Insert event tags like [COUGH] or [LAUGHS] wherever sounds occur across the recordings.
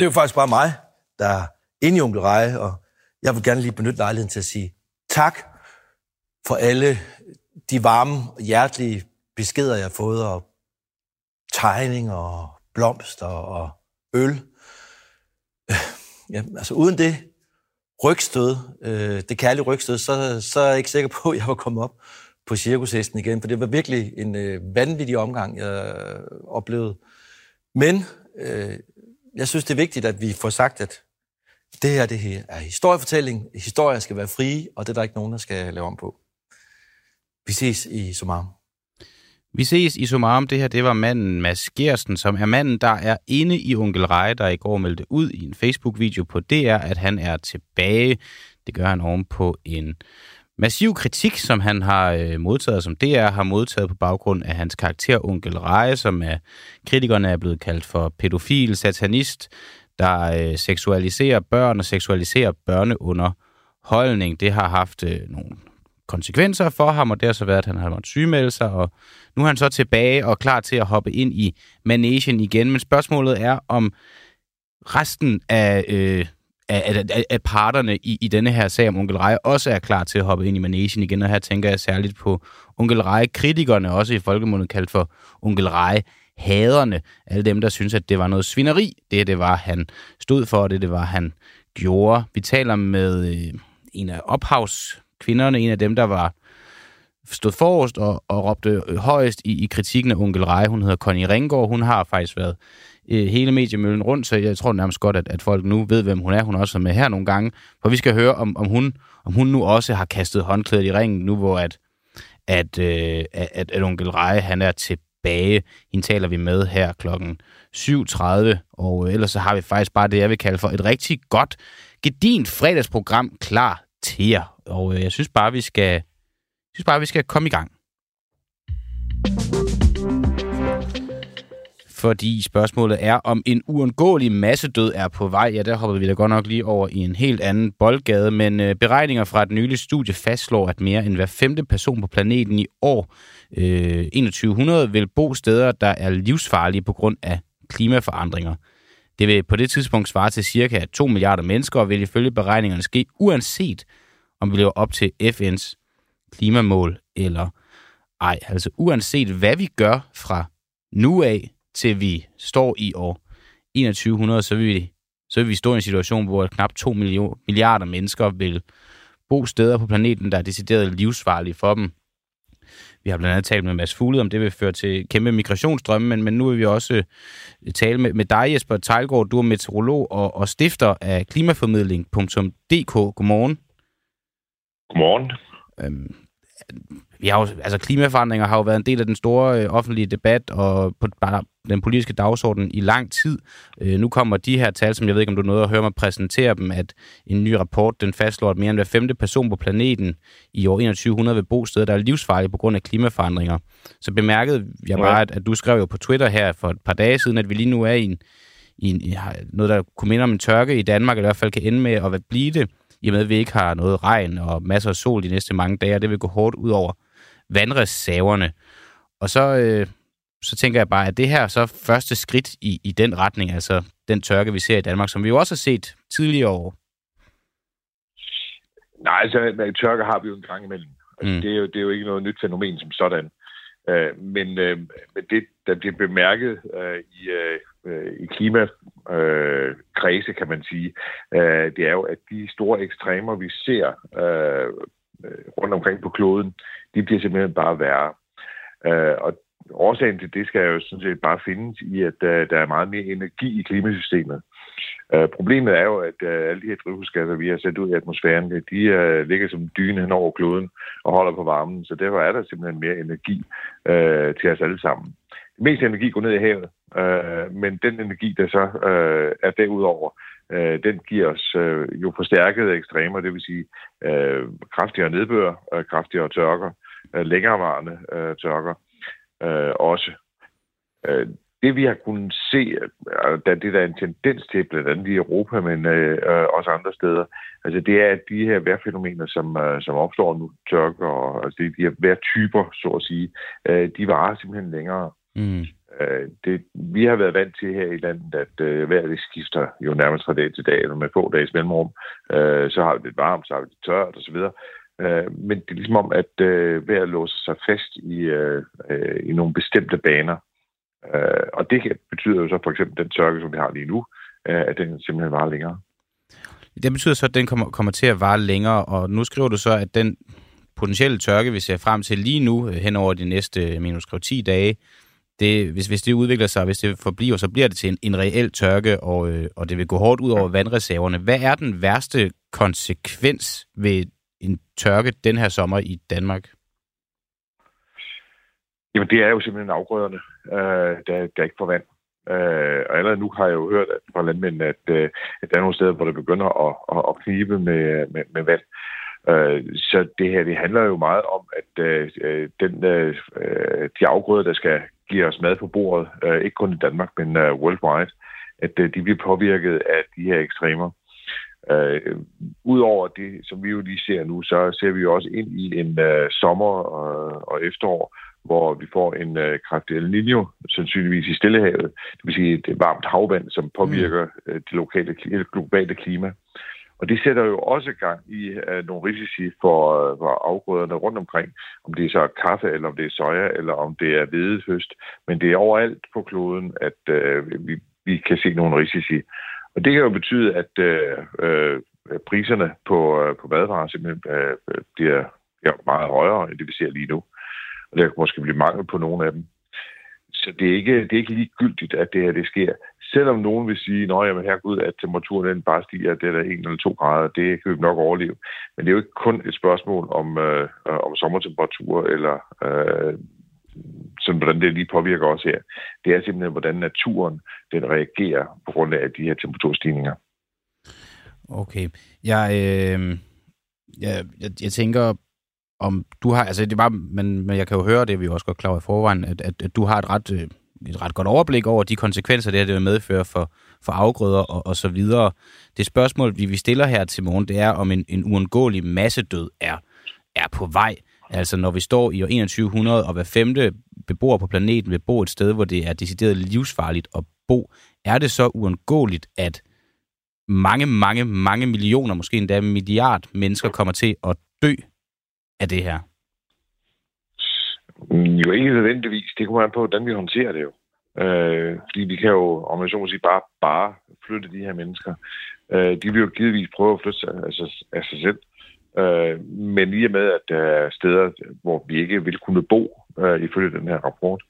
Det er jo faktisk bare mig, der er inde i Onkel Reje, og jeg vil gerne lige benytte lejligheden til at sige tak for alle de varme, hjertelige beskeder, jeg har fået, og tegninger, og blomster og øl. Ja, altså uden det rygstød, øh, det kærlige rygstød, så, så er jeg ikke sikker på, at jeg var kommet op på cirkushesten igen, for det var virkelig en øh, vanvittig omgang, jeg oplevede. Men øh, jeg synes, det er vigtigt, at vi får sagt, at det her, det her er historiefortælling. Historier skal være frie, og det er der ikke nogen, der skal lave om på. Vi ses i Somarum. Vi ses i Somarum. Det her, det var manden Mads Gersten, som er manden, der er inde i Onkel Reje, der i går meldte ud i en Facebook-video på DR, at han er tilbage. Det gør han oven på en massiv kritik, som han har øh, modtaget, som DR har modtaget på baggrund af hans karakter Onkel Reje, som er kritikerne er blevet kaldt for pædofil, satanist, der øh, seksualiserer børn og seksualiserer børneunderholdning. Det har haft øh, nogle konsekvenser for ham, og det har så været, at han har måttet sygemelde sig, og nu er han så tilbage og klar til at hoppe ind i managen igen. Men spørgsmålet er, om resten af, øh, at, at, at parterne i, i denne her sag om Onkel Rej også er klar til at hoppe ind i managen igen, og her tænker jeg særligt på Onkel Rej kritikerne, også i folkemundet kaldt for Onkel Rej haderne, alle dem, der synes, at det var noget svineri, det det var, han stod for, det det var, han gjorde. Vi taler med øh, en af ophavskvinderne, en af dem, der var stod forrest og, og råbte højest i, i kritikken af Onkel Rej. Hun hedder Connie Ringgaard. Hun har faktisk været øh, hele mediemøllen rundt, så jeg tror nærmest godt, at, at folk nu ved, hvem hun er. Hun er også med her nogle gange, for vi skal høre, om, om, hun, om hun nu også har kastet håndklædet i ringen, nu hvor at, at, øh, at, at Onkel Reje, han er tilbage. Hende taler vi med her klokken 7.30, og øh, ellers så har vi faktisk bare det, jeg vil kalde for et rigtig godt, gedint fredagsprogram klar til jer. Og øh, jeg synes bare, vi skal, jeg synes bare, vi skal komme i gang fordi spørgsmålet er, om en uundgåelig massedød er på vej. Ja, der hopper vi da godt nok lige over i en helt anden boldgade, men øh, beregninger fra et nyligt studie fastslår, at mere end hver femte person på planeten i år øh, 2100 vil bo steder, der er livsfarlige på grund af klimaforandringer. Det vil på det tidspunkt svare til cirka 2 milliarder mennesker, og vil ifølge beregningerne ske uanset, om vi lever op til FN's klimamål eller ej. Altså uanset hvad vi gør fra nu af, til vi står i år 2100, så vil vi, så vil vi stå i en situation, hvor knap 2 milliarder mennesker vil bo steder på planeten, der er decideret livsfarlige for dem. Vi har blandt andet talt med Mads Fugled om det vil føre til kæmpe migrationsstrømme, men, men nu vil vi også øh, tale med, med dig, Jesper Tejlgaard. Du er meteorolog og, og stifter af klimaformidling.dk. Godmorgen. Godmorgen. Øhm, vi har jo, altså klimaforandringer har jo været en del af den store øh, offentlige debat og på den politiske dagsorden i lang tid. Øh, nu kommer de her tal, som jeg ved ikke, om du nåede at høre mig præsentere dem, at en ny rapport, den fastslår, at mere end hver femte person på planeten i år 2100 vil bo steder, der er livsfarlige på grund af klimaforandringer. Så bemærkede jeg bare, at, at du skrev jo på Twitter her for et par dage siden, at vi lige nu er i, en, i, en, noget, der kunne minde om en tørke i Danmark, eller i hvert fald kan ende med at blive det, i og med, at vi ikke har noget regn og masser af sol de næste mange dage, og det vil gå hårdt ud over vandreserverne. Og så, øh, så tænker jeg bare, at det her så første skridt i, i den retning, altså den tørke, vi ser i Danmark, som vi jo også har set tidligere år. Nej, altså tørke har vi jo en gang imellem. Altså, mm. det, er jo, det er jo ikke noget nyt fænomen som sådan. Uh, men, uh, men det, der bliver bemærket uh, i, øh, i klimakredse, kan man sige, øh, det er jo, at de store ekstremer, vi ser øh, øh, rundt omkring på kloden, de bliver simpelthen bare værre. Øh, og årsagen til det skal jo sådan set bare findes i, at øh, der er meget mere energi i klimasystemet. Øh, problemet er jo, at øh, alle de her drivhusgasser, vi har sat ud i atmosfæren, øh, de øh, ligger som dyne hen over kloden og holder på varmen, så derfor er der simpelthen mere energi øh, til os alle sammen. Det meste energi går ned i havet, Øh, men den energi, der så øh, er derudover, øh, den giver os øh, jo forstærkede ekstremer, det vil sige øh, kraftigere nedbør, øh, kraftigere tørker, øh, længerevarende øh, tørker øh, også. Øh, det vi har kunnet se, øh, da det der er en tendens til, blandt andet i Europa, men øh, øh, også andre steder, altså det er, at de her vejrfænomener, som, øh, som opstår nu, tørker og altså de her vejrtyper, så at sige, øh, de varer simpelthen længere. Mm. Øh, det, vi har været vant til her i landet, at øh, vejret skifter jo nærmest fra dag til dag, eller med få dages mellemrum. Øh, så har vi det varmt, så har vi det tørt osv. Øh, men det er ligesom om, at øh, vejret låser sig fast i, øh, øh, i nogle bestemte baner. Øh, og det betyder jo så for eksempel den tørke, som vi har lige nu, øh, at den simpelthen varer længere. Det betyder så, at den kommer, kommer til at vare længere, og nu skriver du så, at den potentielle tørke, vi ser frem til lige nu, øh, hen over de næste øh, minus 10 dage, det, hvis, hvis det udvikler sig, hvis det forbliver, så bliver det til en, en reel tørke, og, øh, og det vil gå hårdt ud over vandreserverne. Hvad er den værste konsekvens ved en tørke den her sommer i Danmark? Jamen, det er jo simpelthen afgrøderne, øh, der, der ikke får vand. Øh, og allerede nu har jeg jo hørt at, fra landmændene, at, øh, at der er nogle steder, hvor det begynder at, at, at knibe med, med, med vand. Øh, så det her, det handler jo meget om, at øh, øh den, øh, de afgrøder, der skal give os mad på bordet, øh, ikke kun i Danmark, men øh, worldwide, at øh, de bliver påvirket af de her ekstremer. Øh, Udover det, som vi jo lige ser nu, så ser vi jo også ind i en øh, sommer og, og efterår, hvor vi får en øh, kraftig El Niño, sandsynligvis i Stillehavet. Det vil sige et varmt havvand, som påvirker mm. øh, det lokale, det globale klima. Og det sætter jo også gang i uh, nogle risici for, uh, for afgrøderne rundt omkring, om det er så kaffe, eller om det er soja, eller om det er hvedehøst. Men det er overalt på kloden, at uh, vi, vi kan se nogle risici. Og det kan jo betyde, at uh, uh, priserne på, uh, på madvarer simpelthen uh, bliver ja, meget højere, end det vi ser lige nu. Og der kan måske blive mangel på nogle af dem. Så det er ikke, det er ikke ligegyldigt, at det her det sker. Selvom nogen vil sige, at jamen herregud, at temperaturen den bare stiger, det er der 1 eller 2 grader, det kan vi nok overleve. Men det er jo ikke kun et spørgsmål om, øh, om sommertemperatur, eller øh, sådan, hvordan det lige påvirker os her. Det er simpelthen, hvordan naturen den reagerer på grund af de her temperaturstigninger. Okay. Jeg, øh, jeg, jeg, jeg tænker, om du har, altså det var, men, men jeg kan jo høre, det er vi jo også godt klar over i forvejen, at, at, at du har et ret, øh, et ret godt overblik over de konsekvenser, det her det vil medføre for, for afgrøder og, og så videre. Det spørgsmål, vi, vi stiller her til morgen, det er, om en, en uundgåelig massedød er, er på vej. Altså når vi står i år 2100, og hver femte beboer på planeten vil bo et sted, hvor det er decideret livsfarligt at bo, er det så uundgåeligt, at mange, mange, mange millioner, måske endda milliard mennesker kommer til at dø af det her? Jo ikke nødvendigvis. Det kommer an på, hvordan vi håndterer det jo. Øh, fordi vi kan jo, om jeg så må sige, bare, bare flytte de her mennesker. Øh, de vil jo givetvis prøve at flytte sig af, sig, af sig selv. Øh, men i og med, at der er steder, hvor vi ikke vil kunne bo, øh, ifølge den her rapport,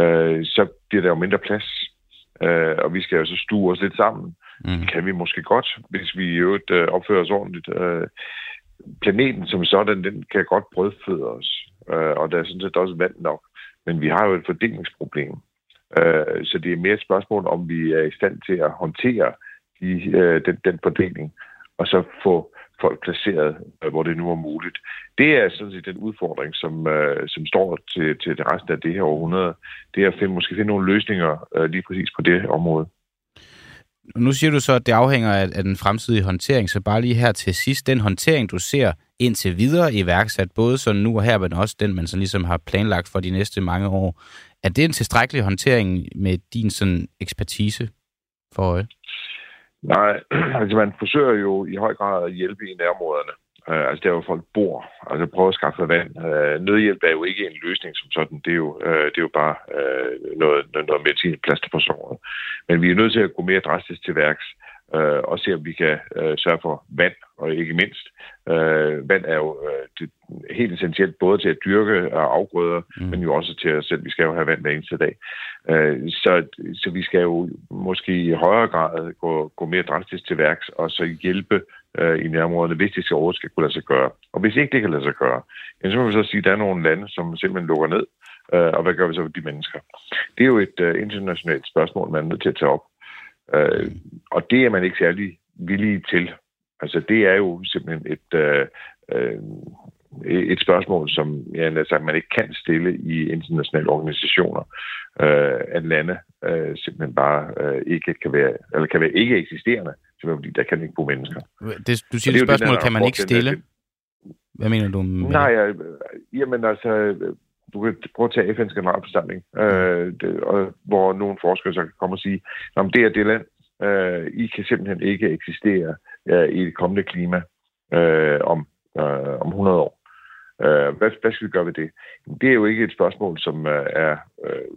øh, så bliver der jo mindre plads. Øh, og vi skal jo så stue os lidt sammen. Mm. Det kan vi måske godt, hvis vi i øvrigt øh, opfører os ordentligt. Øh, planeten som sådan, den kan godt brødføde os, øh, og der er sådan set også vand nok. Men vi har jo et fordelingsproblem. Øh, så det er mere et spørgsmål, om vi er i stand til at håndtere de, øh, den, den fordeling, og så få folk placeret, øh, hvor det nu er muligt. Det er sådan set den udfordring, som, øh, som står til, til det resten af det her århundrede. Det er at finde, måske finde nogle løsninger øh, lige præcis på det område. Nu siger du så, at det afhænger af, af den fremtidige håndtering, så bare lige her til sidst, den håndtering, du ser indtil videre iværksat, både sådan nu og her, men også den, man så ligesom har planlagt for de næste mange år, er det en tilstrækkelig håndtering med din sådan ekspertise for øje? Nej, [CLEARS THROAT] altså man forsøger jo i høj grad at hjælpe i nærområderne. Uh, altså der, hvor folk bor. Altså prøve at skaffe vand. Uh, nødhjælp er jo ikke en løsning som sådan. Det er jo, uh, det er jo bare uh, noget, noget medicin, plaster på såret. Men vi er nødt til at gå mere drastisk til værks uh, og se, om vi kan uh, sørge for vand, og ikke mindst. Uh, vand er jo uh, det, helt essentielt både til at dyrke og afgrøder, mm. men jo også til os selv. Vi skal jo have vand hver eneste dag. Uh, så, så vi skal jo måske i højere grad gå, gå mere drastisk til værks og så hjælpe øh, i nærområderne, hvis det skal overhovedet skal kunne lade sig gøre. Og hvis ikke det kan lade sig gøre, så må vi så sige, at der er nogle lande, som simpelthen lukker ned. Øh, og hvad gør vi så for de mennesker? Det er jo et øh, internationalt spørgsmål, man er nødt til at tage op. Øh, og det er man ikke særlig villige til. Altså det er jo simpelthen et, øh, øh, et spørgsmål, som ja, sagt, man ikke kan stille i internationale organisationer, øh, at lande øh, simpelthen bare øh, ikke kan være, eller kan være ikke eksisterende, simpelthen fordi der kan ikke bo mennesker. Det, du siger, det, det spørgsmål kan man ikke stille? Hvad mener du med Nej, ja, jamen altså, du kan prøve at tage FN's generalforsamling, øh, det, og, hvor nogle forskere så kan komme og sige, om det er det land, øh, I kan simpelthen ikke eksistere øh, i det kommende klima øh, om, øh, om 100 år. Øh, hvad, hvad skal vi gøre ved det? Det er jo ikke et spørgsmål, som øh, er... Øh,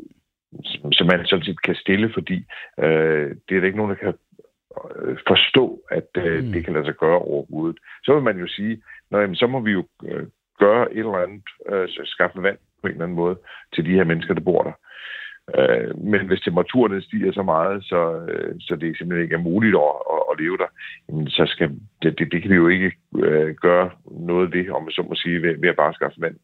som, som man sådan set kan stille, fordi øh, det er der ikke nogen, der kan øh, forstå, at øh, mm. det kan lade sig gøre overhovedet. Så vil man jo sige, Nå, jamen, så må vi jo øh, gøre et eller andet, øh, skaffe vand på en eller anden måde til de her mennesker, der bor der. Øh, men hvis temperaturen stiger så meget, så, øh, så det simpelthen ikke er muligt at, at, at leve der, jamen, så skal, det, det, det kan vi jo ikke øh, gøre noget ved, om man så må sige, ved, ved at bare skaffe vand.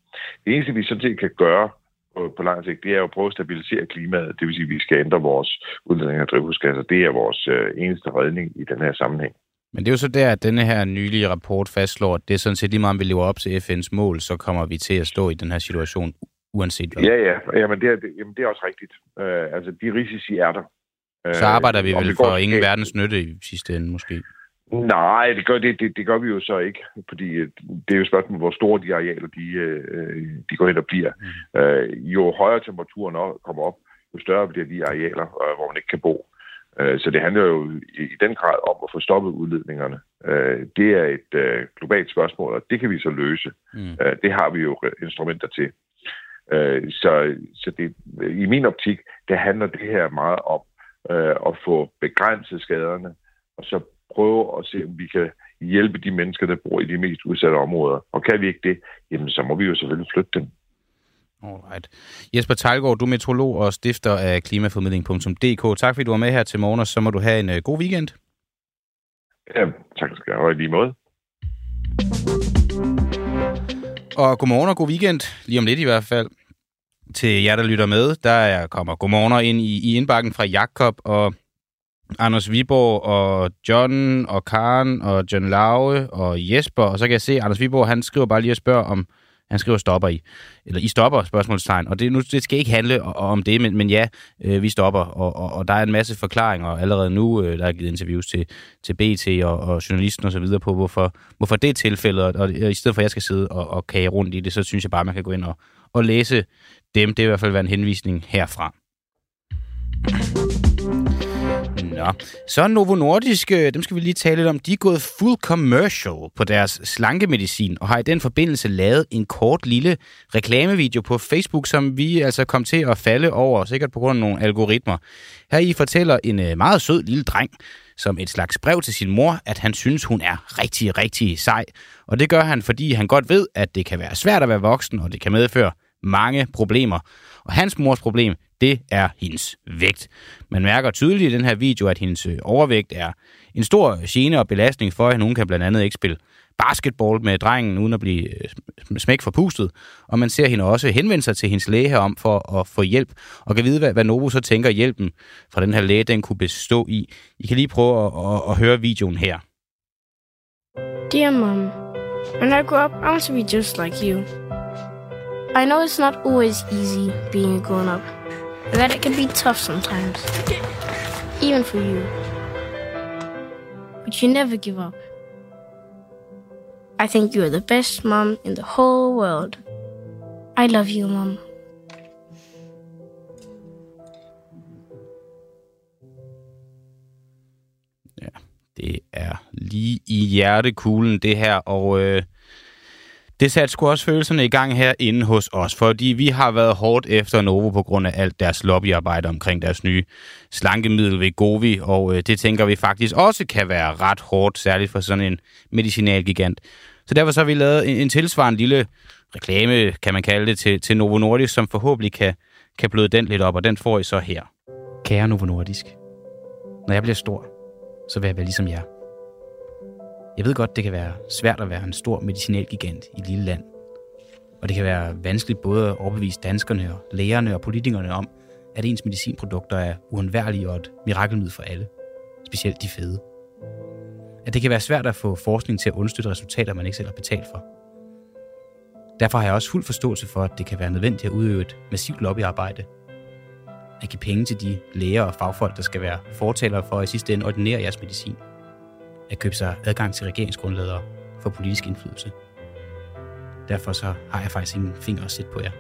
Det eneste, vi sådan set kan gøre på, på lang sigt, det er jo at prøve at stabilisere klimaet. Det vil sige, at vi skal ændre vores udledning af drivhusgasser. Det er vores øh, eneste redning i den her sammenhæng. Men det er jo så der, at denne her nylige rapport fastslår, at det er sådan set lige meget, om vi lever op til FN's mål, så kommer vi til at stå i den her situation, uanset hvad. Ja, ja. Jamen, det er, det, jamen, det er også rigtigt. Uh, altså, de risici er der. Uh, så arbejder vi vel for ingen verdens nytte i sidste ende, måske? Nej, det gør, det, det, det gør vi jo så ikke, fordi øh, det er jo spørgsmålet, hvor store de arealer de, øh, de går hen og bliver. Mm. Øh, jo højere temperaturen kommer op, jo større bliver de arealer, øh, hvor man ikke kan bo. Øh, så det handler jo i, den grad om at få stoppet udledningerne. Øh, det er et øh, globalt spørgsmål, og det kan vi så løse. Mm. Det har vi jo instrumenter til. Så så det, i min optik, det handler det her meget om at få begrænset skaderne, og så prøve at se, om vi kan hjælpe de mennesker, der bor i de mest udsatte områder. Og kan vi ikke det, jamen så må vi jo selvfølgelig flytte dem. Alright. Jesper Tejlgaard, du er metrolog og stifter af klimaformidling.dk. Tak fordi du var med her til morgen, og så må du have en uh, god weekend. Ja, tak skal jeg have lige måde. Og godmorgen og god weekend, lige om lidt i hvert fald. Til jer, der lytter med, der kommer godmorgener ind i, i indbakken fra Jakob og Anders Viborg og John og Karen og John Laue og Jesper. Og så kan jeg se, at Anders Viborg han skriver bare lige og spørger om, han skriver stopper i. Eller I stopper, spørgsmålstegn. Og det, nu, det skal ikke handle om det, men, men ja, øh, vi stopper. Og, og, og der er en masse forklaringer allerede nu. Øh, der er givet interviews til, til BT og, og journalisten og så videre på, hvorfor, hvorfor det er tilfældet. Og, og i stedet for, at jeg skal sidde og, og kage rundt i det, så synes jeg bare, man kan gå ind og, og læse dem. Det er i hvert fald være en henvisning herfra. Nå, så Novo Nordisk, øh, dem skal vi lige tale lidt om. De er gået full commercial på deres slankemedicin, og har i den forbindelse lavet en kort lille reklamevideo på Facebook, som vi altså kom til at falde over, sikkert på grund af nogle algoritmer. Her i fortæller en øh, meget sød lille dreng, som et slags brev til sin mor, at han synes, hun er rigtig, rigtig sej. Og det gør han, fordi han godt ved, at det kan være svært at være voksen, og det kan medføre mange problemer. Og hans mors problem, det er hendes vægt. Man mærker tydeligt i den her video, at hendes øh, overvægt er en stor gene og belastning for hende. Hun kan blandt andet ikke spille basketball med drengen, uden at blive øh, smæk forpustet. Og man ser hende også henvende sig til hendes læge herom for at få hjælp. Og kan vide, hvad, hvad Novo så tænker hjælpen fra den her læge, den kunne bestå i. I kan lige prøve at, at, at høre videoen her. Dear mom, when I grow up, I want to be just like you. I know it's not always easy being a grown up, and that it can be tough sometimes, even for you. But you never give up. I think you are the best mom in the whole world. I love you, mom. Det er lige i hjertekuglen, det her, og øh, Det satte sgu også følelserne i gang herinde hos os, fordi vi har været hårdt efter Novo på grund af alt deres lobbyarbejde omkring deres nye slankemiddel ved Govi, og øh, det tænker vi faktisk også kan være ret hårdt, særligt for sådan en medicinalgigant. Så derfor så har vi lavet en, en tilsvarende lille reklame, kan man kalde det, til, til Novo Nordisk, som forhåbentlig kan, kan bløde den lidt op, og den får I så her. Kære Novo Nordisk, når jeg bliver stor, så vil jeg være ligesom jer. Jeg ved godt, det kan være svært at være en stor medicinalgigant i et lille land. Og det kan være vanskeligt både at overbevise danskerne og lægerne og politikerne om, at ens medicinprodukter er uundværlige og et mirakelmiddel for alle. Specielt de fede. At det kan være svært at få forskning til at understøtte resultater, man ikke selv har betalt for. Derfor har jeg også fuld forståelse for, at det kan være nødvendigt at udøve et massivt lobbyarbejde. At give penge til de læger og fagfolk, der skal være fortalere for at i sidste ende ordinere jeres medicin – at købe sig adgang til regeringsgrundlaget for politisk indflydelse. Derfor så har jeg faktisk ingen finger at sætte på jer.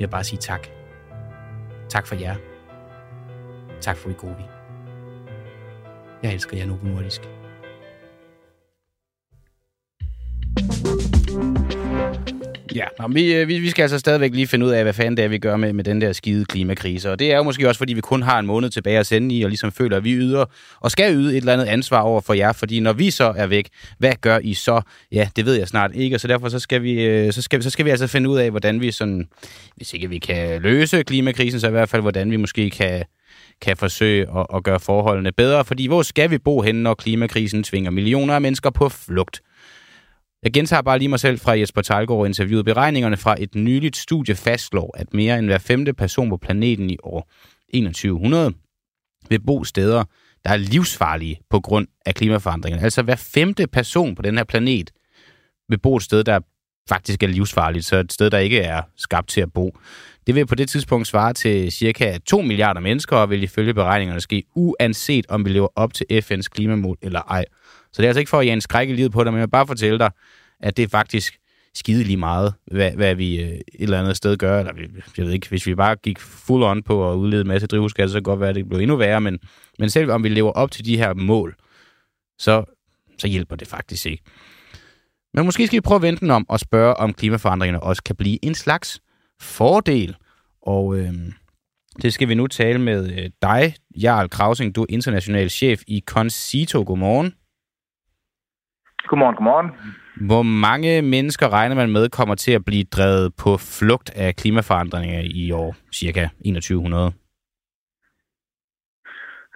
Jeg vil bare sige tak. Tak for jer. Tak for I gode. Jeg elsker jer nu på nordisk. Ja, Nå, vi, øh, vi, vi skal altså stadigvæk lige finde ud af, hvad fanden det er, vi gør med, med den der skide klimakrise. Og det er jo måske også, fordi vi kun har en måned tilbage at sende i, og ligesom føler, at vi yder og skal yde et eller andet ansvar over for jer. Fordi når vi så er væk, hvad gør I så? Ja, det ved jeg snart ikke, og så derfor så skal vi, øh, så skal, så skal vi altså finde ud af, hvordan vi sådan, hvis ikke vi kan løse klimakrisen, så i hvert fald, hvordan vi måske kan, kan forsøge at, at gøre forholdene bedre. Fordi hvor skal vi bo henne, når klimakrisen tvinger millioner af mennesker på flugt? Jeg gentager bare lige mig selv fra Jesper Talgaard interviewet. Beregningerne fra et nyligt studie fastslår, at mere end hver femte person på planeten i år 2100 vil bo steder, der er livsfarlige på grund af klimaforandringerne. Altså hver femte person på den her planet vil bo et sted, der faktisk er livsfarligt, så et sted, der ikke er skabt til at bo. Det vil på det tidspunkt svare til cirka 2 milliarder mennesker, og vil ifølge beregningerne ske uanset om vi lever op til FN's klimamål eller ej. Så det er altså ikke for at jage en skræk i livet på dig, men jeg vil bare fortælle dig, at det er faktisk skide lige meget, hvad, hvad vi øh, et eller andet sted gør. Eller, jeg ved ikke, hvis vi bare gik full on på at udlede en masse drivhusgasser, så kan det godt være, at det blev endnu værre, men, men selv om vi lever op til de her mål, så, så hjælper det faktisk ikke. Men måske skal vi prøve at vente om og spørge, om klimaforandringerne også kan blive en slags fordel. Og øh, det skal vi nu tale med øh, dig, Jarl Krausing. Du er international chef i Concito. Godmorgen. Godmorgen, godmorgen. Hvor mange mennesker regner man med kommer til at blive drevet på flugt af klimaforandringer i år, cirka 2100?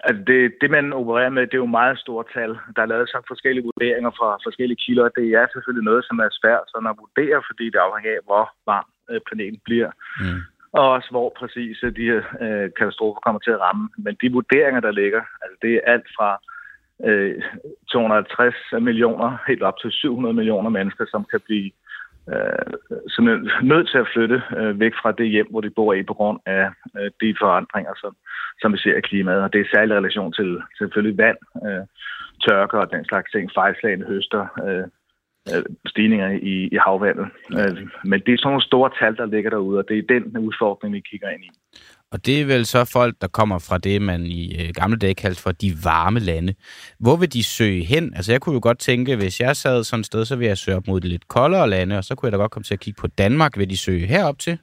Altså det, det, man opererer med, det er jo meget store tal. Der er lavet så forskellige vurderinger fra forskellige kilder. Det er selvfølgelig noget, som er svært sådan at vurdere, fordi det afhænger af, hvor varm øh, planeten bliver. Mm. Og også hvor præcis de her øh, katastrofer kommer til at ramme. Men de vurderinger, der ligger, altså det er alt fra øh, 250 millioner, helt op til 700 millioner mennesker, som kan blive øh, som er nødt til at flytte øh, væk fra det hjem, hvor de bor i, på grund af øh, de forandringer, som, som vi ser i klimaet. Og det er særlig relation til, til selvfølgelig vand, øh, tørker og den slags ting, fejlslagende høster, øh, øh, stigninger i, i havvandet. Øh, men det er sådan nogle store tal, der ligger derude, og det er den udfordring, vi kigger ind i. Og det er vel så folk, der kommer fra det, man i øh, gamle dage kaldte for de varme lande. Hvor vil de søge hen? Altså jeg kunne jo godt tænke, hvis jeg sad sådan et sted, så ville jeg søge op mod de lidt koldere lande, og så kunne jeg da godt komme til at kigge på Danmark. Vil de søge herop til?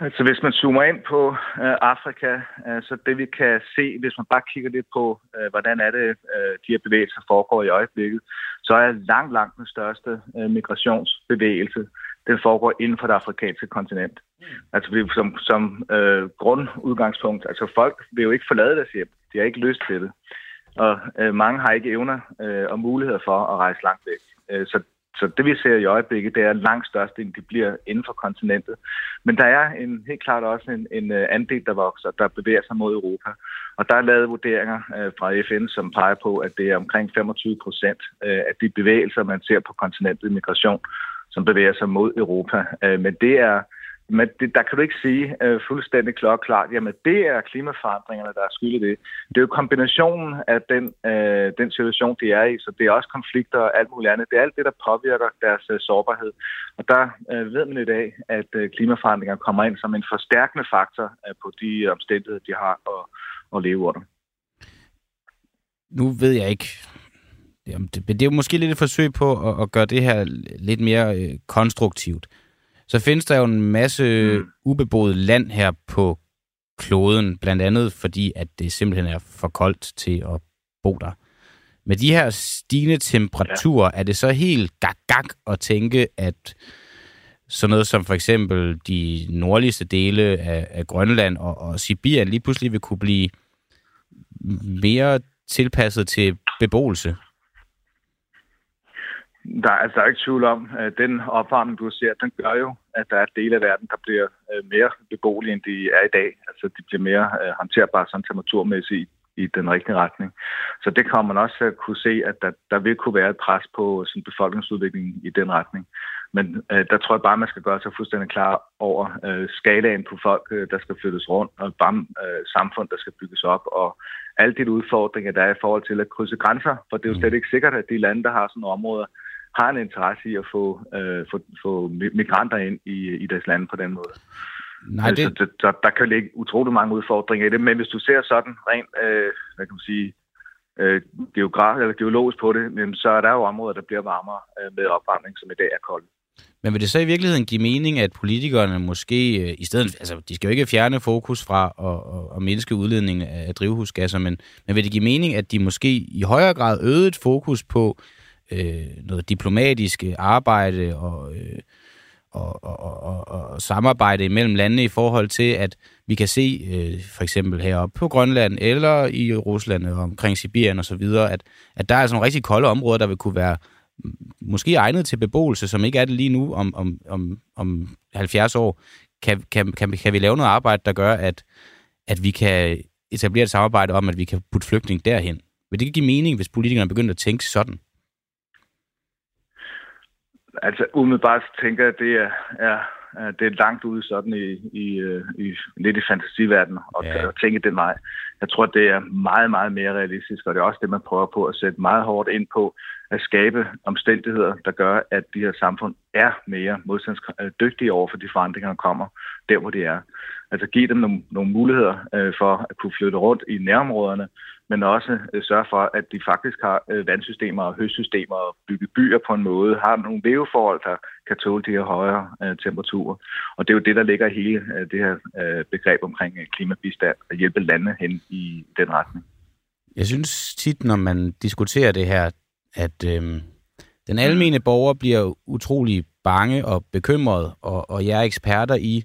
Altså hvis man zoomer ind på øh, Afrika, øh, så det vi kan se, hvis man bare kigger lidt på, øh, hvordan er det, øh, de her bevægelser foregår i øjeblikket, så er langt, langt den største øh, migrationsbevægelse den foregår inden for det afrikanske kontinent. Mm. Altså fordi som, som øh, grundudgangspunkt, altså folk vil jo ikke forlade deres hjem. De har ikke lyst til det. Og øh, mange har ikke evner øh, og muligheder for at rejse langt væk. Øh, så, så det vi ser i øjeblikket, det er langt størst, end de bliver inden for kontinentet. Men der er en, helt klart også en, en uh, andel, der vokser, der bevæger sig mod Europa. Og der er lavet vurderinger uh, fra FN, som peger på, at det er omkring 25 procent uh, af de bevægelser, man ser på kontinentet i migration, som bevæger sig mod Europa. Øh, men det er, men det, der kan du ikke sige uh, fuldstændig klokklart, jamen det er klimaforandringerne, der er skyld i det. Det er jo kombinationen af den, uh, den situation, de er i, så det er også konflikter og alt muligt andet. Det er alt det, der påvirker deres uh, sårbarhed. Og der uh, ved man i dag, at uh, klimaforandringer kommer ind som en forstærkende faktor uh, på de omstændigheder, de har at, at leve under. Nu ved jeg ikke, Jamen, det, det er jo måske lidt et forsøg på at, at gøre det her lidt mere øh, konstruktivt. Så findes der jo en masse mm. ubeboet land her på kloden, blandt andet fordi, at det simpelthen er for koldt til at bo der. Med de her stigende temperaturer, ja. er det så helt gag-gag at tænke, at sådan noget som for eksempel de nordligste dele af, af Grønland og, og Sibirien lige pludselig vil kunne blive mere tilpasset til beboelse? Der, altså, der er ikke tvivl om, at den opvarmning, du ser, den gør jo, at der er dele af verden, der bliver øh, mere beboelige, end de er i dag. Altså, de bliver mere øh, håndterbare sådan temperaturmæssigt i den rigtige retning. Så det kommer man også at kunne se, at der, der vil kunne være et pres på sin befolkningsudvikling i den retning. Men øh, der tror jeg bare, man skal gøre sig fuldstændig klar over øh, skalaen på folk, øh, der skal flyttes rundt, og bare øh, samfund, der skal bygges op, og alle de udfordringer, der er i forhold til at krydse grænser. For det er jo slet ikke sikkert, at de lande, der har sådan nogle områder, har en interesse i at få, øh, få, få migranter ind i, i deres lande på den måde. Nej, det... Altså, der, der kan ligge utrolig mange udfordringer i det, men hvis du ser sådan rent, øh, hvad kan man sige, øh, geograf, eller geologisk på det, jamen, så er der jo områder, der bliver varmere øh, med opvarmning, som i dag er koldt. Men vil det så i virkeligheden give mening, at politikerne måske, øh, i stedet, altså de skal jo ikke fjerne fokus fra at, at, at mindske udledningen af drivhusgasser, men, men vil det give mening, at de måske i højere grad øgede et fokus på øh, noget diplomatisk arbejde og, øh, og, og, og, og samarbejde imellem landene i forhold til, at vi kan se øh, for eksempel heroppe på Grønland eller i Rusland og omkring Sibirien osv., at, at der er sådan nogle rigtig kolde områder, der vil kunne være mm, måske egnet til beboelse, som ikke er det lige nu om, om, om, om 70 år. Kan, kan, kan, kan vi lave noget arbejde, der gør, at, at vi kan etablere et samarbejde om, at vi kan putte flygtning derhen? Vil det ikke give mening, hvis politikerne begynder at tænke sådan? Altså umiddelbart tænker jeg, at det er, er, det er langt ude sådan i, i, øh, i lidt i fantasiverdenen at, ja. at tænke den vej. Jeg tror, det er meget, meget mere realistisk, og det er også det, man prøver på at sætte meget hårdt ind på, at skabe omstændigheder, der gør, at de her samfund er mere modstandsdygtige over for de forandringer, der kommer, der hvor de er. Altså give dem nogle, nogle muligheder øh, for at kunne flytte rundt i nærområderne, men også øh, sørge for, at de faktisk har øh, vandsystemer og høstsystemer og bygge byer på en måde, har nogle leveforhold, der kan tåle de her højere øh, temperaturer. Og det er jo det, der ligger i hele øh, det her øh, begreb omkring øh, klimabistand, at hjælpe landene hen i den retning. Jeg synes tit, når man diskuterer det her, at øh, den almene borger bliver utrolig bange og bekymret, og, og jeg er eksperter i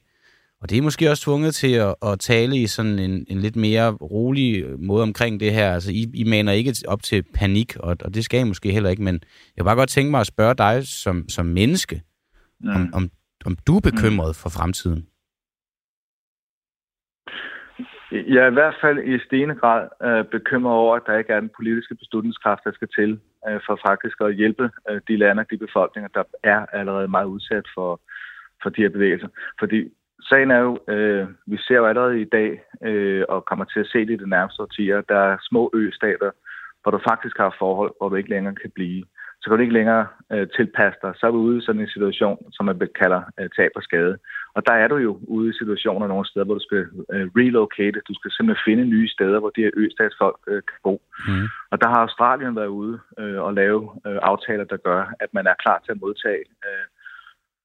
og det er måske også tvunget til at, at tale i sådan en, en lidt mere rolig måde omkring det her. Altså, I, I maner ikke op til panik, og, og det skal I måske heller ikke, men jeg vil bare godt tænke mig at spørge dig som, som menneske, ja. om, om, om du er bekymret for fremtiden. Jeg er i hvert fald i stigende grad øh, bekymret over, at der ikke er den politiske beslutningskraft, der skal til øh, for faktisk at hjælpe øh, de lande og de befolkninger, der er allerede meget udsat for, for de her bevægelser. Fordi sagen er jo, øh, vi ser jo allerede i dag, øh, og kommer til at se det i de nærmeste årtier, der er små østater, hvor du faktisk har forhold, hvor du ikke længere kan blive. Så kan du ikke længere øh, tilpasse dig. Så er du ude i sådan en situation, som man kalder øh, tab og skade. Og der er du jo ude i situationer nogle steder, hvor du skal øh, relocate. Du skal simpelthen finde nye steder, hvor de her østatsfolk øh, kan bo. Mm. Og der har Australien været ude øh, og lave øh, aftaler, der gør, at man er klar til at modtage øh,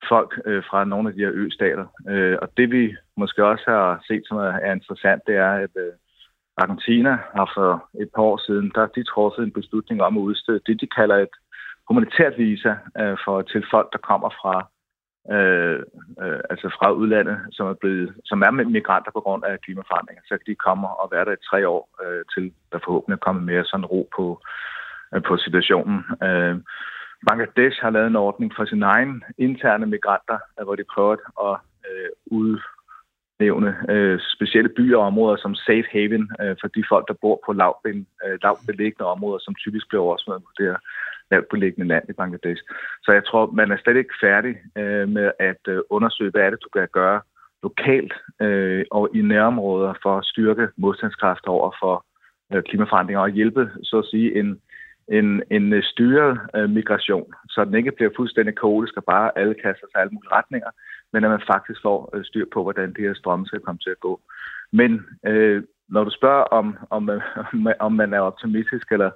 folk øh, fra nogle af de her østater. Øh, og det vi måske også har set, som er, er interessant, det er, at øh, Argentina har for et par år siden, der de truffet en beslutning om at udstede det, de kalder et humanitært visa øh, for, til folk, der kommer fra øh, øh, altså fra udlandet, som er, blevet, som er migranter på grund af klimaforandringer. Så kan de komme og være der i tre år, øh, til der forhåbentlig kommer mere sådan ro på, øh, på situationen. Øh, Bangladesh har lavet en ordning for sine egne interne migranter, hvor de prøver at øh, udnævne øh, specielle byer og områder som safe haven øh, for de folk, der bor på lavben, øh, lavt beliggende områder, som typisk bliver oversvømmet på det her lavt beliggende land i Bangladesh. Så jeg tror, man er slet ikke færdig øh, med at øh, undersøge, hvad er det, du kan gøre lokalt øh, og i nærområder for at styrke modstandskraft over for øh, klimaforandringer og hjælpe, så at sige, en en, en øh, styret øh, migration, så den ikke bliver fuldstændig kaotisk og bare alle kaster sig alle mulige retninger, men at man faktisk får øh, styr på, hvordan de her strømme skal komme til at gå. Men øh, når du spørger, om, om, øh, om man er optimistisk eller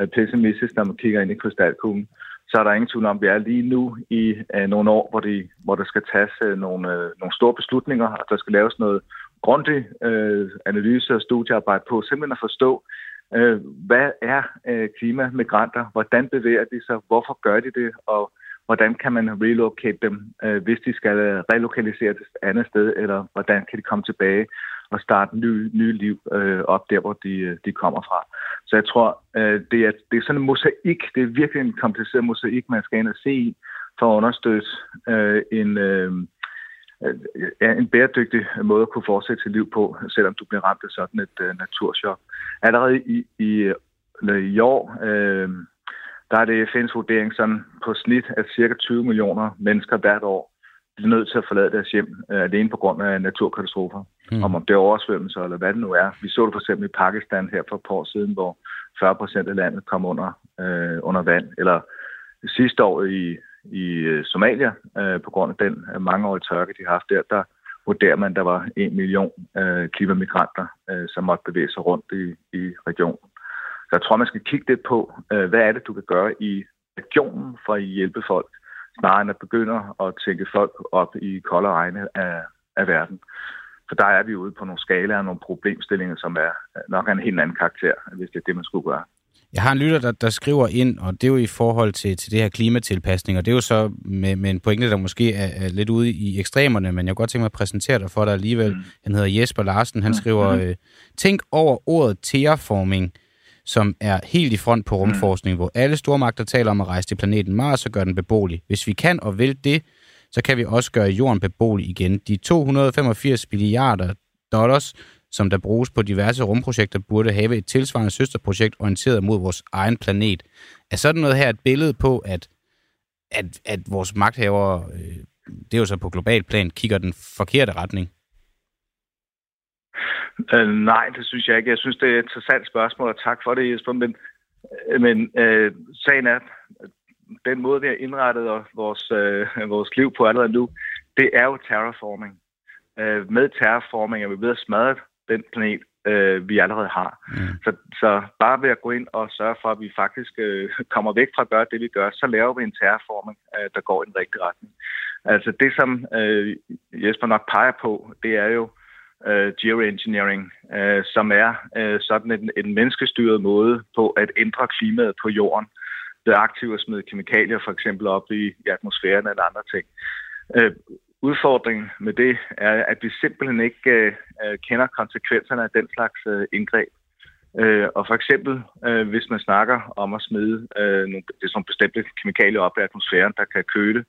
øh, pessimistisk, når man kigger ind i krystalkuglen, så er der ingen tvivl om, at vi er lige nu i øh, nogle år, hvor, de, hvor der skal tages øh, nogle, øh, nogle store beslutninger, og der skal laves noget grundig øh, analyse og studiearbejde på, simpelthen at forstå, Øh, hvad er øh, klimamigranter? Hvordan bevæger de sig? Hvorfor gør de det? Og hvordan kan man relocate dem, øh, hvis de skal øh, relokaliseres et andet sted? Eller hvordan kan de komme tilbage og starte ny, ny liv øh, op der, hvor de, øh, de kommer fra? Så jeg tror, øh, det, er, det er sådan en mosaik. Det er virkelig en kompliceret mosaik, man skal ind og se i for at understøtte øh, en... Øh, er en bæredygtig måde at kunne fortsætte sit liv på, selvom du bliver ramt af sådan et uh, naturschok. Allerede i, i, i år, øh, der er det FN's vurdering sådan på snit, at cirka 20 millioner mennesker hvert år bliver nødt til at forlade deres hjem øh, alene på grund af naturkatastrofer. Mm. Om, om det er oversvømmelser eller hvad det nu er. Vi så det for eksempel i Pakistan her for et par år siden, hvor 40 procent af landet kom under, øh, under vand, eller sidste år i, i øh, Somalia, øh, på grund af den øh, mangeårige tørke, de har haft der, der vurderer man, at der var en million øh, klimamigranter, øh, som måtte bevæge sig rundt i, i regionen. Så jeg tror, man skal kigge lidt på, øh, hvad er det, du kan gøre i regionen for at hjælpe folk, snarere end at begynde at tænke folk op i kolde egne af, af verden. For der er vi ude på nogle skalaer og nogle problemstillinger, som er øh, nok en helt anden karakter, hvis det er det, man skulle gøre. Jeg har en lytter, der, der skriver ind, og det er jo i forhold til, til det her klimatilpasning, og det er jo så med, med en pointe, der måske er, er lidt ude i ekstremerne, men jeg kunne godt tænke mig at præsentere dig for dig alligevel. Mm. Han hedder Jesper Larsen, han mm. skriver, mm. øh, tænk over ordet terraforming, som er helt i front på rumforskning, mm. hvor alle stormagter taler om at rejse til planeten Mars og gøre den beboelig. Hvis vi kan og vil det, så kan vi også gøre jorden beboelig igen. De 285 milliarder dollars, som der bruges på diverse rumprojekter, burde have et tilsvarende søsterprojekt orienteret mod vores egen planet. Er sådan noget her et billede på, at, at, at vores magthavere, øh, det er jo så på global plan, kigger den forkerte retning? Øh, nej, det synes jeg ikke. Jeg synes, det er et interessant spørgsmål, og tak for det, Jesper. Men, øh, men øh, sagen er, den måde, vi har indrettet vores, øh, vores liv på allerede nu, det er jo terraforming. Øh, med terraforming er vi ved at smadre den planet, øh, vi allerede har. Mm. Så, så bare ved at gå ind og sørge for, at vi faktisk øh, [LAUGHS] kommer væk fra at gøre det, vi gør, så laver vi en terraforming, øh, der går i den rigtige retning. Altså det, som øh, Jesper nok peger på, det er jo øh, geoengineering, øh, som er øh, sådan en, en menneskestyret måde på at ændre klimaet på jorden ved aktivt at smide kemikalier for eksempel op i, i atmosfæren eller andre ting. Øh, udfordringen med det er, at vi simpelthen ikke øh, øh, kender konsekvenserne af den slags øh, indgreb. Øh, og for eksempel, øh, hvis man snakker om at smide øh, nogle, det er sådan bestemte kemikalier op i atmosfæren, der kan køle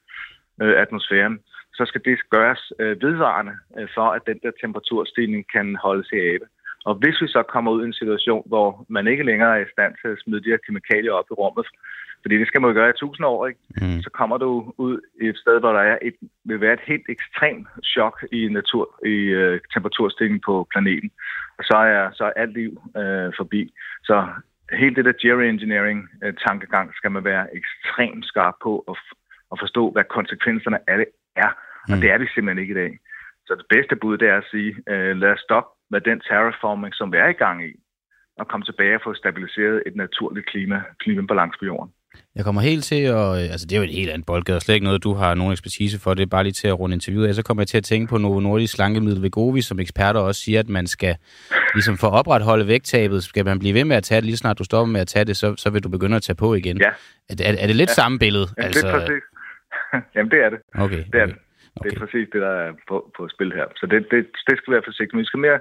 øh, atmosfæren, så skal det gøres øh, vedvarende, øh, for at den der temperaturstigning kan holdes i ave. Og hvis vi så kommer ud i en situation, hvor man ikke længere er i stand til at smide de her kemikalier op i rummet, fordi det skal man jo gøre i tusind år, ikke? Mm. så kommer du ud i et sted, hvor der er et, vil være et helt ekstremt chok i natur, i øh, temperaturstigning på planeten. Og så er, så er alt liv øh, forbi. Så hele det der geoengineering-tankegang skal man være ekstremt skarp på at, at forstå, hvad konsekvenserne af det er. Mm. Og det er vi simpelthen ikke i dag. Så det bedste bud, det er at sige, øh, lad os stoppe med den terraforming, som vi er i gang i, og komme tilbage og få stabiliseret et naturligt klima, klimabalance på jorden. Jeg kommer helt til at... Altså, det er jo et helt andet boldgade, og slet ikke noget, du har nogen ekspertise for. Det er bare lige til at runde interviewet af. Så kommer jeg til at tænke på Novo Nordisk slankemiddel Vegovi, som eksperter også siger, at man skal, ligesom for at opretholde vægttabet, skal man blive ved med at tage det. Lige snart du stopper med at tage det, så, så vil du begynde at tage på igen. Ja. Er, er, er det lidt ja. samme billede? Ja, altså... det er præcis. [LAUGHS] Jamen, det er det. Okay, det er okay. det. Okay. Det er præcis det, der er på, på spil her. Så det, det, det skal være forsigtigt. Men vi skal mere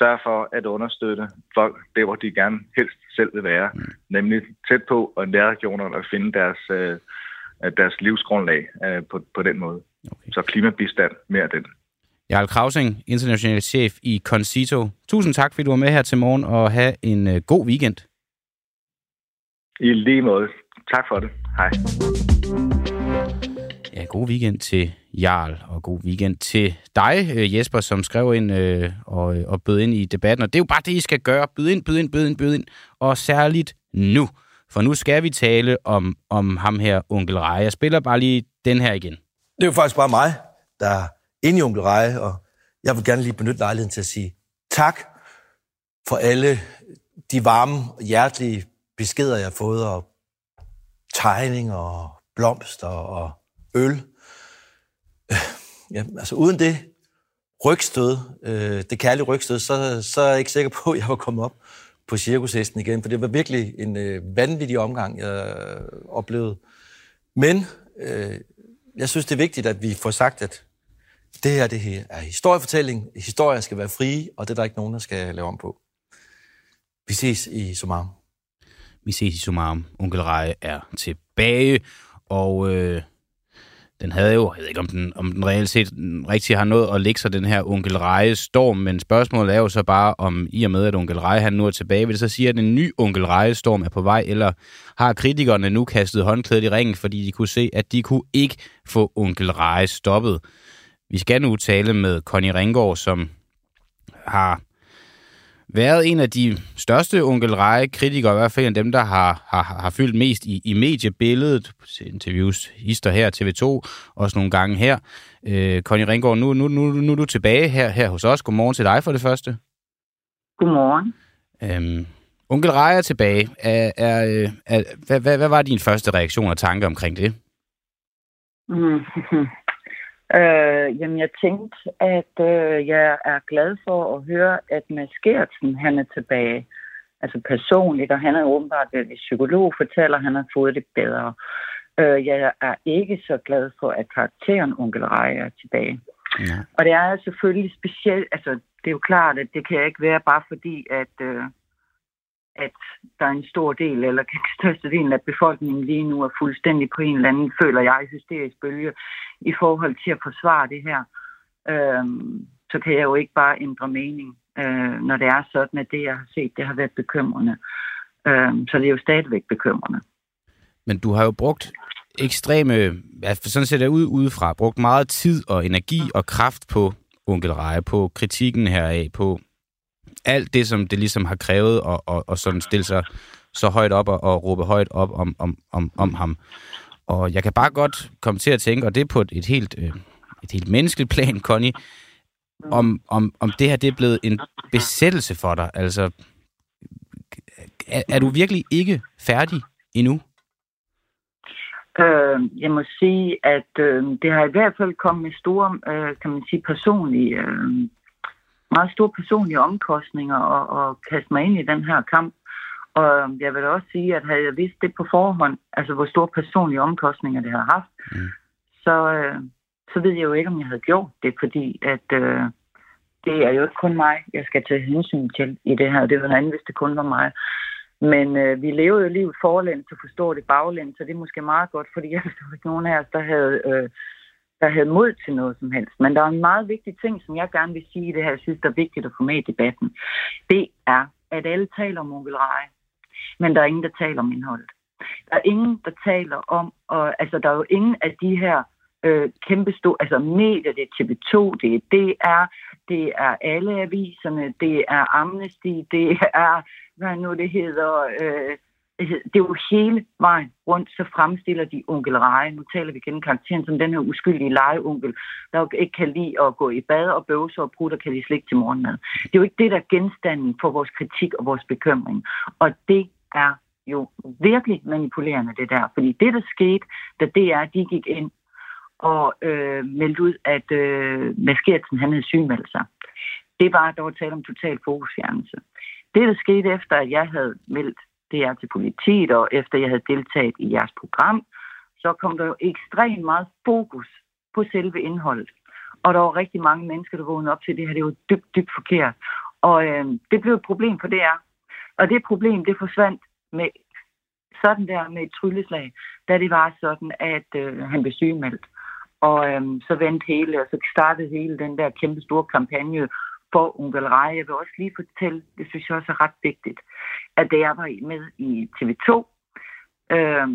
sørge for at understøtte folk der, hvor de gerne helst selv vil være, mm. nemlig tæt på og nærregionerne og finde deres, øh, deres livsgrundlag øh, på, på den måde. Okay. Så klimabistand mere den. Jarl Krausing, international chef i Concito. Tusind tak, fordi du var med her til morgen, og have en øh, god weekend. I lige måde. Tak for det. Hej. God weekend til Jarl, og god weekend til dig, øh, Jesper, som skrev ind øh, og, øh, og bød ind i debatten. Og det er jo bare det, I skal gøre. Byd ind, byd ind, byd ind, byd ind. Og særligt nu. For nu skal vi tale om, om ham her, onkel Reje. Jeg spiller bare lige den her igen. Det er jo faktisk bare mig, der er inde i onkel Reje, og jeg vil gerne lige benytte lejligheden til at sige tak for alle de varme, hjertelige beskeder, jeg har fået, og tegninger, og blomster, og øl. Ja, altså uden det rygstød, øh, det kærlige rygstød, så, så er jeg ikke sikker på, at jeg var kommet op på cirkushesten igen, for det var virkelig en øh, vanvittig omgang, jeg oplevede. Men øh, jeg synes, det er vigtigt, at vi får sagt, at det her, det her er historiefortælling. Historier skal være frie, og det er der ikke nogen, der skal lave om på. Vi ses i Sumarum. Vi ses i Sumarum. Onkel Reje er tilbage, og øh, den havde jo, jeg ved ikke om den, om den reelt set rigtig har nået at lægge sig den her onkel Reje storm, men spørgsmålet er jo så bare, om i og med, at onkel Reje han nu er tilbage, vil det så sige, at en ny onkel Reje storm er på vej, eller har kritikerne nu kastet håndklædet i ringen, fordi de kunne se, at de kunne ikke få onkel Reje stoppet. Vi skal nu tale med Connie Ringgaard, som har været en af de største onkel kritikere i hvert fald en af dem, der har, har, har fyldt mest i, i mediebilledet, interviews, hister her, TV2, også nogle gange her. Øh, Conny Ringgaard, nu, nu, nu, nu er du tilbage her, her hos os. Godmorgen til dig for det første. Godmorgen. Øhm, onkel Rej er tilbage. Er, er, er, hvad, hvad, hvad var din første reaktion og tanke omkring det? [LAUGHS] Øh, jamen, jeg tænkte, at øh, jeg er glad for at høre, at Mads Gertsen, han er tilbage. Altså personligt, og han er åbenbart en psykolog, fortæller, at han har fået det bedre. Øh, jeg er ikke så glad for, at karakteren Onkel Rej er tilbage. Ja. Og det er selvfølgelig specielt, altså det er jo klart, at det kan ikke være bare fordi, at øh, at der er en stor del, eller største del af befolkningen lige nu er fuldstændig på en eller anden, føler jeg, hysterisk bølge i forhold til at forsvare det her. øh, så kan jeg jo ikke bare ændre mening, øh, når det er sådan, at det, jeg har set, det har været bekymrende. Øh, så det er jo stadigvæk bekymrende. Men du har jo brugt ekstreme, altså sådan ser det ud udefra, brugt meget tid og energi og kraft på onkel Reje, på kritikken heraf, på alt det, som det ligesom har krævet, og, og, og sådan stille sig så højt op og, og råbe højt op om, om, om, om ham. Og jeg kan bare godt komme til at tænke, og det er på et, et helt, øh, et helt menneskeligt plan, Connie, om, om, om det her det er blevet en besættelse for dig. Altså, er, er du virkelig ikke færdig endnu? Øh, jeg må sige, at øh, det har i hvert fald kommet med store, øh, kan man sige, personlige øh, meget store personlige omkostninger at, at kaste mig ind i den her kamp. Og jeg vil også sige, at havde jeg vidst det på forhånd, altså hvor store personlige omkostninger det har haft, mm. så, øh, så ved jeg jo ikke, om jeg havde gjort det, fordi at øh, det er jo ikke kun mig, jeg skal tage hensyn til i det her. Det var andet, hvis det kun var mig. Men øh, vi lever jo livet forlæns og forstår det baglæns, så det er måske meget godt, fordi jeg forstår ikke nogen af os, der havde øh, der havde mod til noget som helst. Men der er en meget vigtig ting, som jeg gerne vil sige i det her, jeg synes, der er vigtigt at få med i debatten. Det er, at alle taler om onkel men der er ingen, der taler om indholdet. Der er ingen, der taler om, og, altså der er jo ingen af de her øh, kæmpe store, altså medier, det er TV2, det er DR, det er alle aviserne, det er Amnesty, det er, hvad nu det hedder, øh, Altså, det er jo hele vejen rundt, så fremstiller de onkel Reje. Nu taler vi gennem karakteren som den her uskyldige legeonkel, der jo ikke kan lide at gå i bad og bøvse og prutte kan lide slik til morgenmad. Det er jo ikke det, der er genstanden for vores kritik og vores bekymring. Og det er jo virkelig manipulerende, det der. Fordi det, der skete, da DR de gik ind og øh, meldte ud, at øh, Maskertsen han havde sygemeldt sig, det var, at der var tale om total fokusfjernelse. Det, der skete efter, at jeg havde meldt det er til politiet, og efter jeg havde deltaget i jeres program, så kom der jo ekstremt meget fokus på selve indholdet. Og der var rigtig mange mennesker, der vågnede op til det her. Det var dybt, dybt forkert. Og øh, det blev et problem for DR. Og det problem, det forsvandt med sådan der med et trylleslag, da det var sådan, at øh, han blev sygemeldt. Og øh, så vendte hele, og så startede hele den der kæmpe store kampagne for onkel Rej. Jeg vil også lige fortælle, det synes jeg også er ret vigtigt, at da jeg var med i TV2, øh,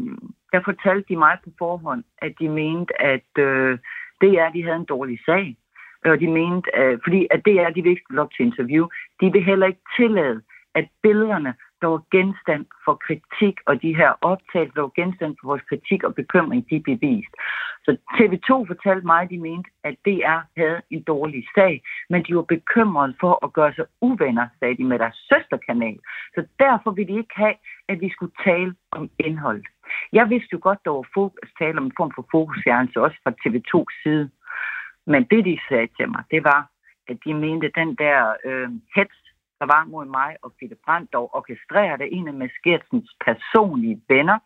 der fortalte de mig på forhånd, at de mente, at øh, DR de havde en dårlig sag. Og de mente, øh, fordi at DR de vil ikke lov til interview. De vil heller ikke tillade, at billederne der var genstand for kritik, og de her optagelser, der var genstand for vores kritik og bekymring, de blev vist. Så TV2 fortalte mig, at de mente, at DR havde en dårlig sag, men de var bekymrede for at gøre sig uvenner, sagde de med deres søsterkanal. Så derfor ville de ikke have, at vi skulle tale om indhold. Jeg vidste jo godt, der var fokus, tale om en form for fokusfjernelse, også fra TV2's side. Men det, de sagde til mig, det var, at de mente, at den der øh, hets, der var mod mig og Philip Brandt, dog orkestreret af en af Maskertsens personlige venner,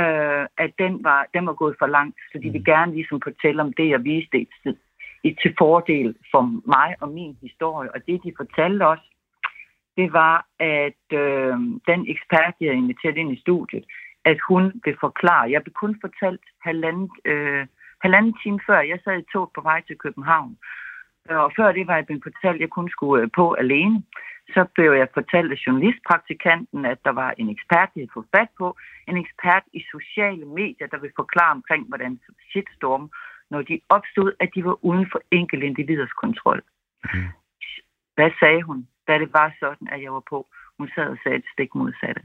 øh, at den var, den var gået for langt, så de vil mm. gerne ligesom fortælle om det, jeg viste i, i, til fordel for mig og min historie. Og det, de fortalte os, det var, at øh, den ekspert, jeg havde inviteret ind i studiet, at hun vil forklare. Jeg blev kun fortalt halvandet, øh, halvanden time før, jeg sad i tog på vej til København. Og før det var jeg blevet fortalt, at jeg kun skulle øh, på alene. Så blev jeg fortalt af journalistpraktikanten, at der var en ekspert, jeg havde fået fat på. En ekspert i sociale medier, der vil forklare omkring, hvordan shitstorm, når de opstod, at de var uden for enkelte individers kontrol. Mm. Hvad sagde hun? Da det var sådan, at jeg var på. Hun sad og sagde det stik modsatte.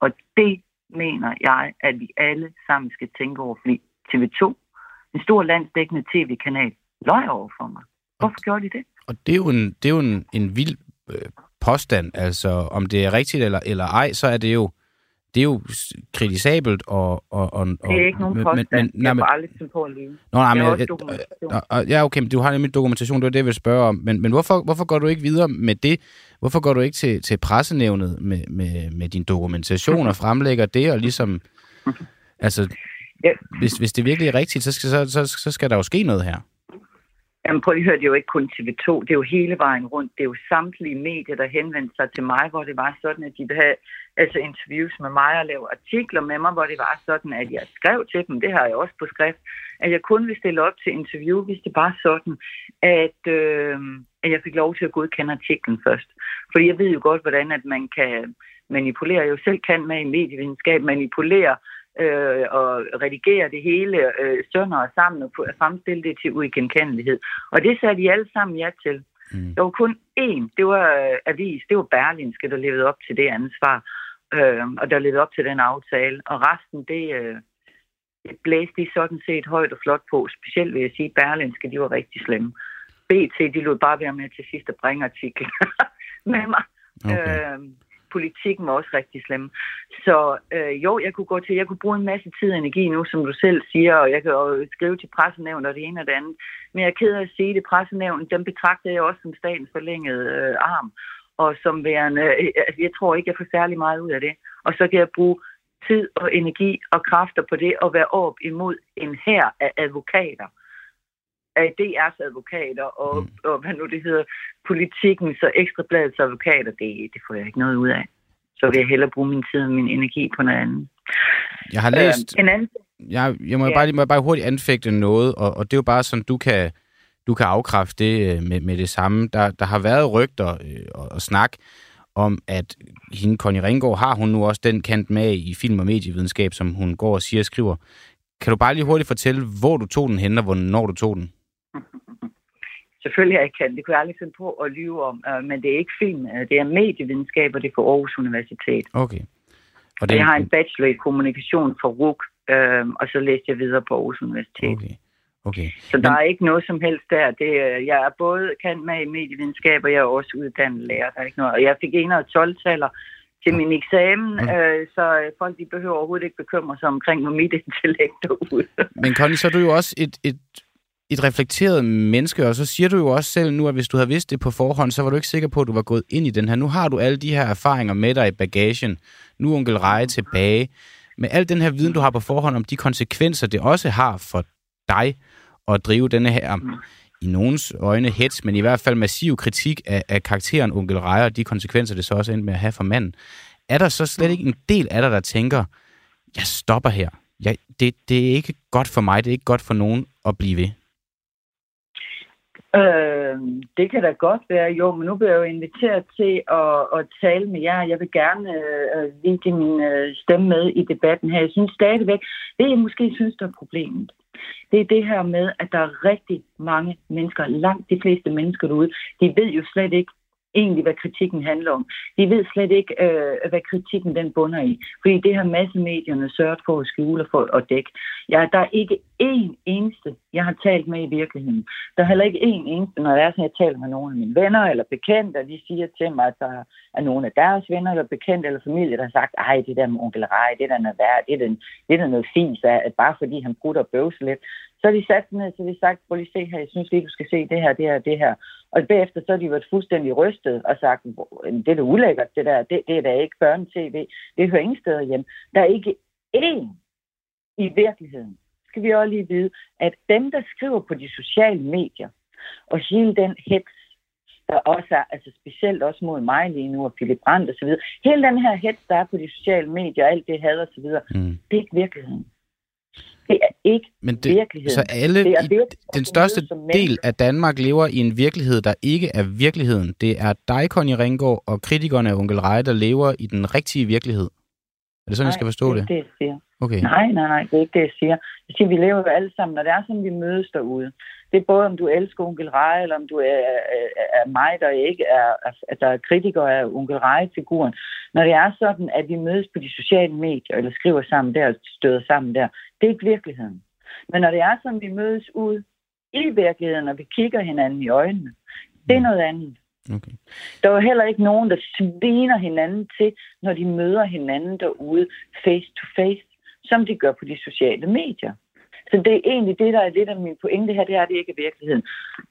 Og det mener jeg, at vi alle sammen skal tænke over, fordi TV2, en stor landsdækkende tv-kanal, løg over for mig. Hvorfor gjorde de det? Og det er jo en, det er jo en, en vild øh, påstand. Altså, om det er rigtigt eller, eller ej, så er det jo det er jo kritisabelt og... og, og det er ikke nogen påstand. Men, men, jeg får aldrig på at lyve. Nå, nej, men, jeg, jeg, ja, okay, men du har nemlig dokumentation, det var det, jeg vil spørge om. Men, men hvorfor, hvorfor går du ikke videre med det? Hvorfor går du ikke til, til pressenævnet med, med, med din dokumentation og fremlægger det, og ligesom... [LAUGHS] Altså, ja. hvis, hvis det virkelig er rigtigt, så skal, så, så, så skal der jo ske noget her. Jamen prøv lige at høre, det er jo ikke kun TV2, det er jo hele vejen rundt. Det er jo samtlige medier, der henvendte sig til mig, hvor det var sådan, at de ville have altså interviews med mig og lave artikler med mig, hvor det var sådan, at jeg skrev til dem, det har jeg også på skrift, at jeg kun ville stille op til interview, hvis det var sådan, at, øh, at jeg fik lov til at godkende artiklen først. Fordi jeg ved jo godt, hvordan at man kan manipulere, jeg jo selv kan med i medievidenskab, manipulere øh, og redigere det hele øh, sønder og sammen og fremstille det til uigenkendelighed. Og det satte de alle sammen ja til. Mm. Der var kun én, det var øh, avis, det var Berlinske, der levede op til det ansvar, øh, og der levede op til den aftale. Og resten, det, øh, det blæste de sådan set højt og flot på. Specielt vil jeg sige, Berlinske, de var rigtig slemme. BT, de lod bare være med til sidst at bringe artikel [LAUGHS] med mig. Okay. Øh, politikken var også rigtig slem. Så øh, jo, jeg kunne gå til, jeg kunne bruge en masse tid og energi nu, som du selv siger, og jeg kan jo skrive til pressenævn og det ene og det andet. Men jeg er ked af at sige det, pressenævn, dem betragter jeg også som statens forlængede øh, arm. Og som værende, øh, altså, jeg tror ikke, jeg får særlig meget ud af det. Og så kan jeg bruge tid og energi og kræfter på det og være op imod en her af advokater af DR's advokater og, mm. og hvad nu det hedder, politikens og ekstrabladets advokater, det, det får jeg ikke noget ud af. Så vil jeg hellere bruge min tid og min energi på noget andet. Jeg har læst... Øh, en anden... Jeg, jeg må, ja. bare, må bare hurtigt anfægte noget, og, og det er jo bare sådan, du kan, du kan afkræfte det øh, med, med det samme. Der, der har været rygter øh, og, og snak om, at hende, Connie Ringgaard, har hun nu også den kant med i film- og medievidenskab, som hun går og siger og skriver. Kan du bare lige hurtigt fortælle, hvor du tog den hen, og hvornår du tog den? [LAUGHS] Selvfølgelig jeg kan. Det kunne jeg aldrig finde på at lyve om. Uh, men det er ikke film. Uh, det er medievidenskab, og det er for Aarhus Universitet. Okay. Og det... Jeg har en bachelor i kommunikation for RUK, uh, og så læste jeg videre på Aarhus Universitet. Okay. Okay. Så men... der er ikke noget som helst der. Det, jeg er både kendt med i medievidenskab, og jeg er også uddannet lærer. Der er ikke noget. Og jeg fik en af 12-taller til min eksamen, okay. øh, så folk de behøver overhovedet ikke bekymre sig omkring, hvor mit [LAUGHS] intellekt derude. Men Connie, så er du jo også et, et et reflekteret menneske, og så siger du jo også selv nu, at hvis du havde vidst det på forhånd, så var du ikke sikker på, at du var gået ind i den her. Nu har du alle de her erfaringer med dig i bagagen. Nu er onkel Reje tilbage. Med al den her viden, du har på forhånd om de konsekvenser, det også har for dig at drive denne her, i nogens øjne hets, men i hvert fald massiv kritik af, af karakteren onkel Reje, og de konsekvenser, det så også endte med at have for manden. Er der så slet ikke en del af dig, der tænker, jeg stopper her. Jeg, det, det er ikke godt for mig, det er ikke godt for nogen at blive ved. Øh, det kan da godt være, jo, men nu bliver jeg jo inviteret til at, at tale med jer. Jeg vil gerne øh, vinke min øh, stemme med i debatten her. Jeg synes stadigvæk, det jeg måske synes, der er problemet, det er det her med, at der er rigtig mange mennesker, langt de fleste mennesker derude, de ved jo slet ikke, egentlig, hvad kritikken handler om. De ved slet ikke, øh, hvad kritikken den bunder i. Fordi det har massemedierne sørget for at skjule for at dække. Ja, der er ikke en eneste, jeg har talt med i virkeligheden. Der er heller ikke én eneste, når jeg er sådan, jeg taler med nogle af mine venner eller bekendte, og de siger til mig, at der er nogle af deres venner eller bekendte eller familie, der har sagt, ej, det der med onkel Rej, det der er værd, det er, den, det er noget fint, at bare fordi han bruger og bøvser lidt, så har de sat ned, så de sagt, prøv lige se her, jeg synes lige, du skal se det her, det her, det her. Og bagefter så har de været fuldstændig rystet og sagt, det er da ulækkert, det der, det, det er da ikke børne-tv, det hører ingen steder hjem. Der er ikke én i virkeligheden, skal vi også lige vide, at dem, der skriver på de sociale medier, og hele den hets, der også er, altså specielt også mod mig lige nu, og Philip Brandt og så videre, hele den her hets, der er på de sociale medier, alt det had og så videre, mm. det er ikke virkeligheden. Det er ikke Men det, virkeligheden. Så alle, det er i, den største del af Danmark lever i en virkelighed, der ikke er virkeligheden. Det er dig, Conny Ringgaard, og kritikerne af Onkel Rej, der lever i den rigtige virkelighed. Det sådan, nej, jeg skal forstå det? det er det, jeg siger. Okay. Nej, nej, nej, det er ikke det, jeg siger. Jeg siger, vi lever jo alle sammen, når det er sådan, vi mødes derude. Det er både, om du elsker onkel Rej, eller om du er, er, er mig, der ikke er, er, der er kritiker af onkel Rej-figuren. Når det er sådan, at vi mødes på de sociale medier, eller skriver sammen der, og støder sammen der, det er ikke virkeligheden. Men når det er sådan, vi mødes ud i virkeligheden, og vi kigger hinanden i øjnene, det er noget andet. Okay. Der er heller ikke nogen, der sviner hinanden til, når de møder hinanden derude face to face, som de gør på de sociale medier. Så det er egentlig det, der er lidt af min pointe her, det er det ikke i virkeligheden.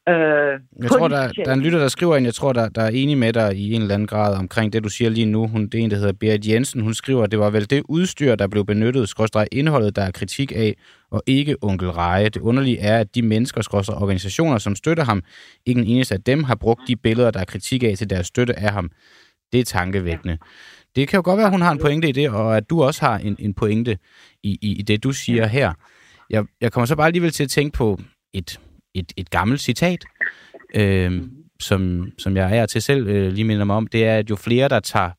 Øh, jeg tror, der, der er en lytter, der skriver ind, jeg tror, der, der er enig med dig i en eller anden grad omkring det, du siger lige nu. Hun, det er en, der hedder Berit Jensen. Hun skriver, at det var vel det udstyr, der blev benyttet, skråstrej indholdet, der er kritik af, og ikke onkel Reje. Det underlige er, at de mennesker, skråstrej organisationer, som støtter ham, ikke en eneste af dem har brugt de billeder, der er kritik af til deres støtte af ham. Det er tankevækkende. Det kan jo godt være, at hun har en pointe i det, og at du også har en, en pointe i, i, i det, du siger her. Jeg, jeg kommer så bare alligevel til at tænke på et, et, et gammelt citat, øh, som, som jeg er til selv øh, lige minder mig om. Det er, at jo flere, der tager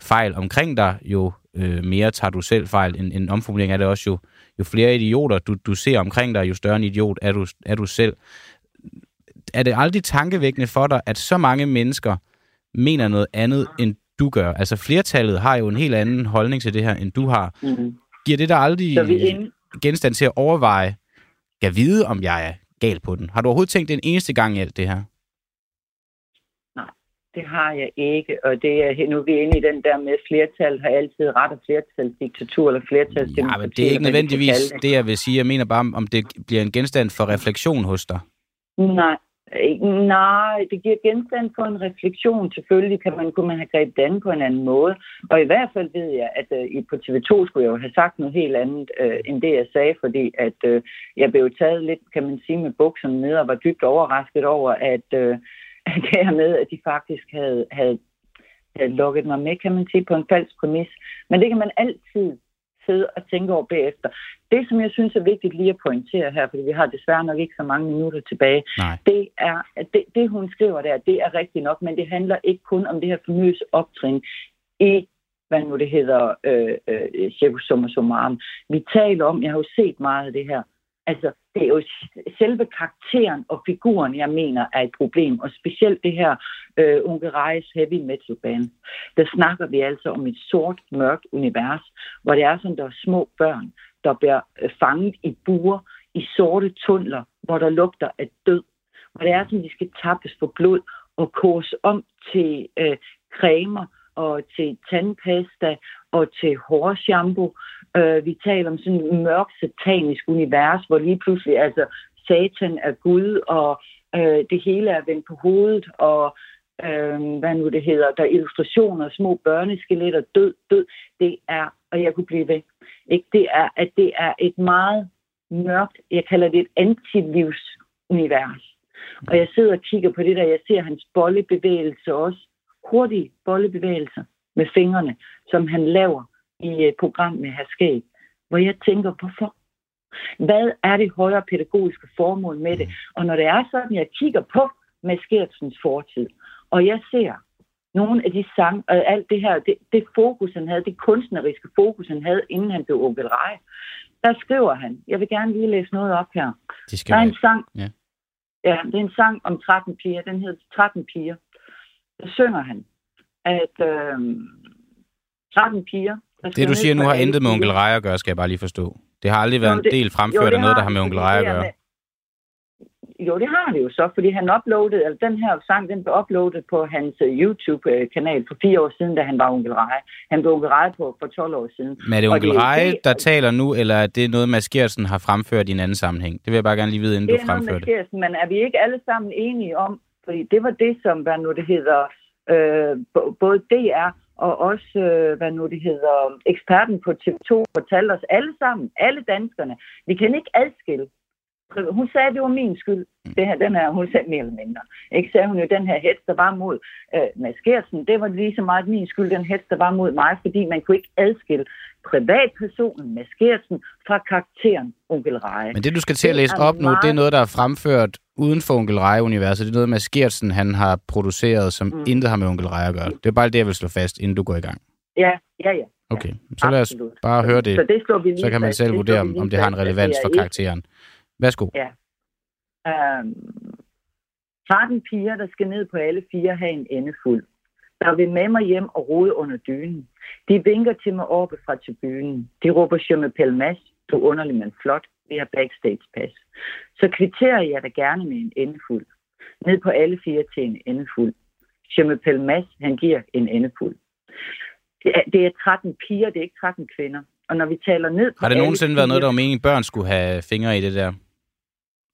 fejl omkring dig, jo øh, mere tager du selv fejl. En, en omformulering er det også, jo, jo flere idioter du, du ser omkring dig, jo større en idiot er du, er du selv. Er det aldrig tankevækkende for dig, at så mange mennesker mener noget andet, end du gør? Altså flertallet har jo en helt anden holdning til det her, end du har. Mm-hmm. Giver det dig aldrig... Så vi ind genstand til at overveje, kan vide, om jeg er gal på den. Har du overhovedet tænkt den eneste gang i alt det her? Nej, det har jeg ikke. Og det er, nu er vi inde i den der med, flertal har altid ret af flertalsdiktatur eller flertalsdemokrati. Ja, men det er ikke nødvendigvis det, jeg vil sige. Jeg mener bare, om det bliver en genstand for refleksion hos dig. Nej, Nej, det giver genstand for en refleksion. Selvfølgelig kan man, kunne man have grebet den på en anden måde. Og i hvert fald ved jeg, at øh, på TV2 skulle jeg jo have sagt noget helt andet, uh, end det jeg sagde, fordi at øh, jeg blev taget lidt, kan man sige, med bukserne ned og var dybt overrasket over, at, uh, [LAUGHS] at det her med, at de faktisk havde, havde, havde lukket mig med, kan man sige, på en falsk præmis. Men det kan man altid sidde og tænke over bagefter. Det, som jeg synes er vigtigt lige at pointere her, fordi vi har desværre nok ikke så mange minutter tilbage, Nej. det er, at det, det, hun skriver der, det er rigtigt nok, men det handler ikke kun om det her famøse optrin i hvad nu det hedder, øh, øh, summa summarum. Vi taler om, jeg har jo set meget af det her, Altså, det er jo selve karakteren og figuren, jeg mener, er et problem. Og specielt det her øh, Unge Reis heavy metal band. Der snakker vi altså om et sort, mørkt univers, hvor det er sådan, der er små børn, der bliver øh, fanget i buer, i sorte tunneler, hvor der lugter af død. Hvor det er sådan, de skal tappes for blod og kores om til øh, cremer og til tandpasta og til hårshampoo. Øh, vi taler om sådan et mørkt satanisk univers, hvor lige pludselig altså satan er Gud, og øh, det hele er vendt på hovedet, og øh, hvad nu det hedder, der er illustrationer, små børneskeletter, død, død. Det er, og jeg kunne blive ved, ikke? det er, at det er et meget mørkt, jeg kalder det et antilivsunivers. Og jeg sidder og kigger på det der, jeg ser hans bollebevægelse også, hurtige bollebevægelser med fingrene, som han laver i et program med herskab, hvor jeg tænker, hvorfor? Hvad er det højere pædagogiske formål med det? Og når det er sådan, jeg kigger på Maskertsens fortid, og jeg ser nogle af de sang, og alt det her, det, det fokus, han havde, det kunstneriske fokus, han havde, inden han blev Onkel Rej, der skriver han, jeg vil gerne lige læse noget op her. Det skal der er en sang, ja. ja, det er en sang om 13 piger, den hedder 13 piger. Der synger han, at øh, 13 piger, det, du siger nu, har intet med onkel Rej at gøre, skal jeg bare lige forstå. Det har aldrig været jo, det, en del fremført af noget, der har med onkel Rej at gøre. Med, jo, det har det jo så, fordi han uploadede, eller den her sang, den blev uploadet på hans uh, YouTube-kanal for fire år siden, da han var onkel Rej. Han blev onkel Rej på for 12 år siden. Men er det onkel Rej, der taler nu, eller er det noget, Mads Gersen har fremført i en anden sammenhæng? Det vil jeg bare gerne lige vide, inden det du fremfører det. Det er men er vi ikke alle sammen enige om, fordi det var det, som, hvad nu det hedder, øh, både DR og også, øh, hvad nu det hedder, eksperten på TV2 fortalte os alle sammen, alle danskerne, vi kan ikke adskille. Hun sagde, at det var min skyld, det her, den her, hun sagde mere eller mindre. Ikke sagde hun jo, den her hets, der var mod øh, Mads Gersen, det var lige så meget min skyld, den hets, der var mod mig, fordi man kunne ikke adskille privatpersonen Mads Gersen fra karakteren Onkel Reje. Men det, du skal til at læse op nu, det er noget, der er fremført uden for Onkel Reje-universet. Det er noget, Mads Gertsen, han har produceret, som mm. intet har med Onkel Reje at gøre. Det er bare det, jeg vil slå fast, inden du går i gang. Ja, ja, ja. Okay, så lad os Absolut. bare høre det. Så, det vi lige så kan man selv vurdere, om, om det har en relevans for karakteren. Værsgo. Ja. Um, 13 piger, der skal ned på alle fire have en endefuld. Der vil med mig hjem og rode under dynen. De vinker til mig oppe fra tribunen. De råber Je m'appelle Mads. Du underlig, men flot. Vi har backstage pass. Så kvitterer jeg da gerne med en endefuld. Ned på alle fire til en endefuld. Je m'appelle Mads. Han giver en endefuld. Det er, det er 13 piger, det er ikke 13 kvinder. Og når vi taler ned på Har det nogensinde været noget, der var meningen, børn skulle have fingre i det der?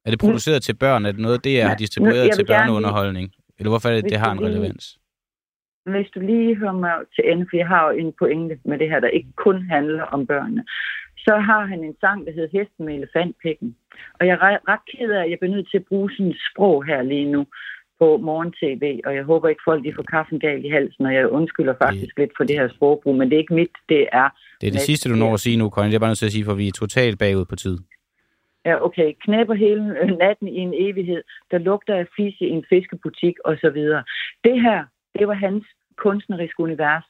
Er det produceret mm. til børn? Er det noget, det er ja. distribueret til børneunderholdning? Lige... Eller hvorfor er det, det har en lige... relevans? Hvis du lige hører mig til ende, for jeg har jo en pointe med det her, der ikke kun handler om børnene, så har han en sang, der hedder Hesten med elefantpikken. Og jeg er ret ked af, at jeg bliver nødt til at bruge sådan et sprog her lige nu på morgen-tv, og jeg håber ikke, folk de får kaffen galt i halsen, og jeg undskylder faktisk det... lidt for det her sprogbrug, men det er ikke mit, det er... Det er det sidste, du når at sige nu, Connie. Det er bare nødt til at sige, for vi er totalt bagud på tid. Ja, okay. Knæpper hele øh, natten i en evighed. Der lugter af fis i en fiskebutik osv. Det her, det var hans kunstneriske univers,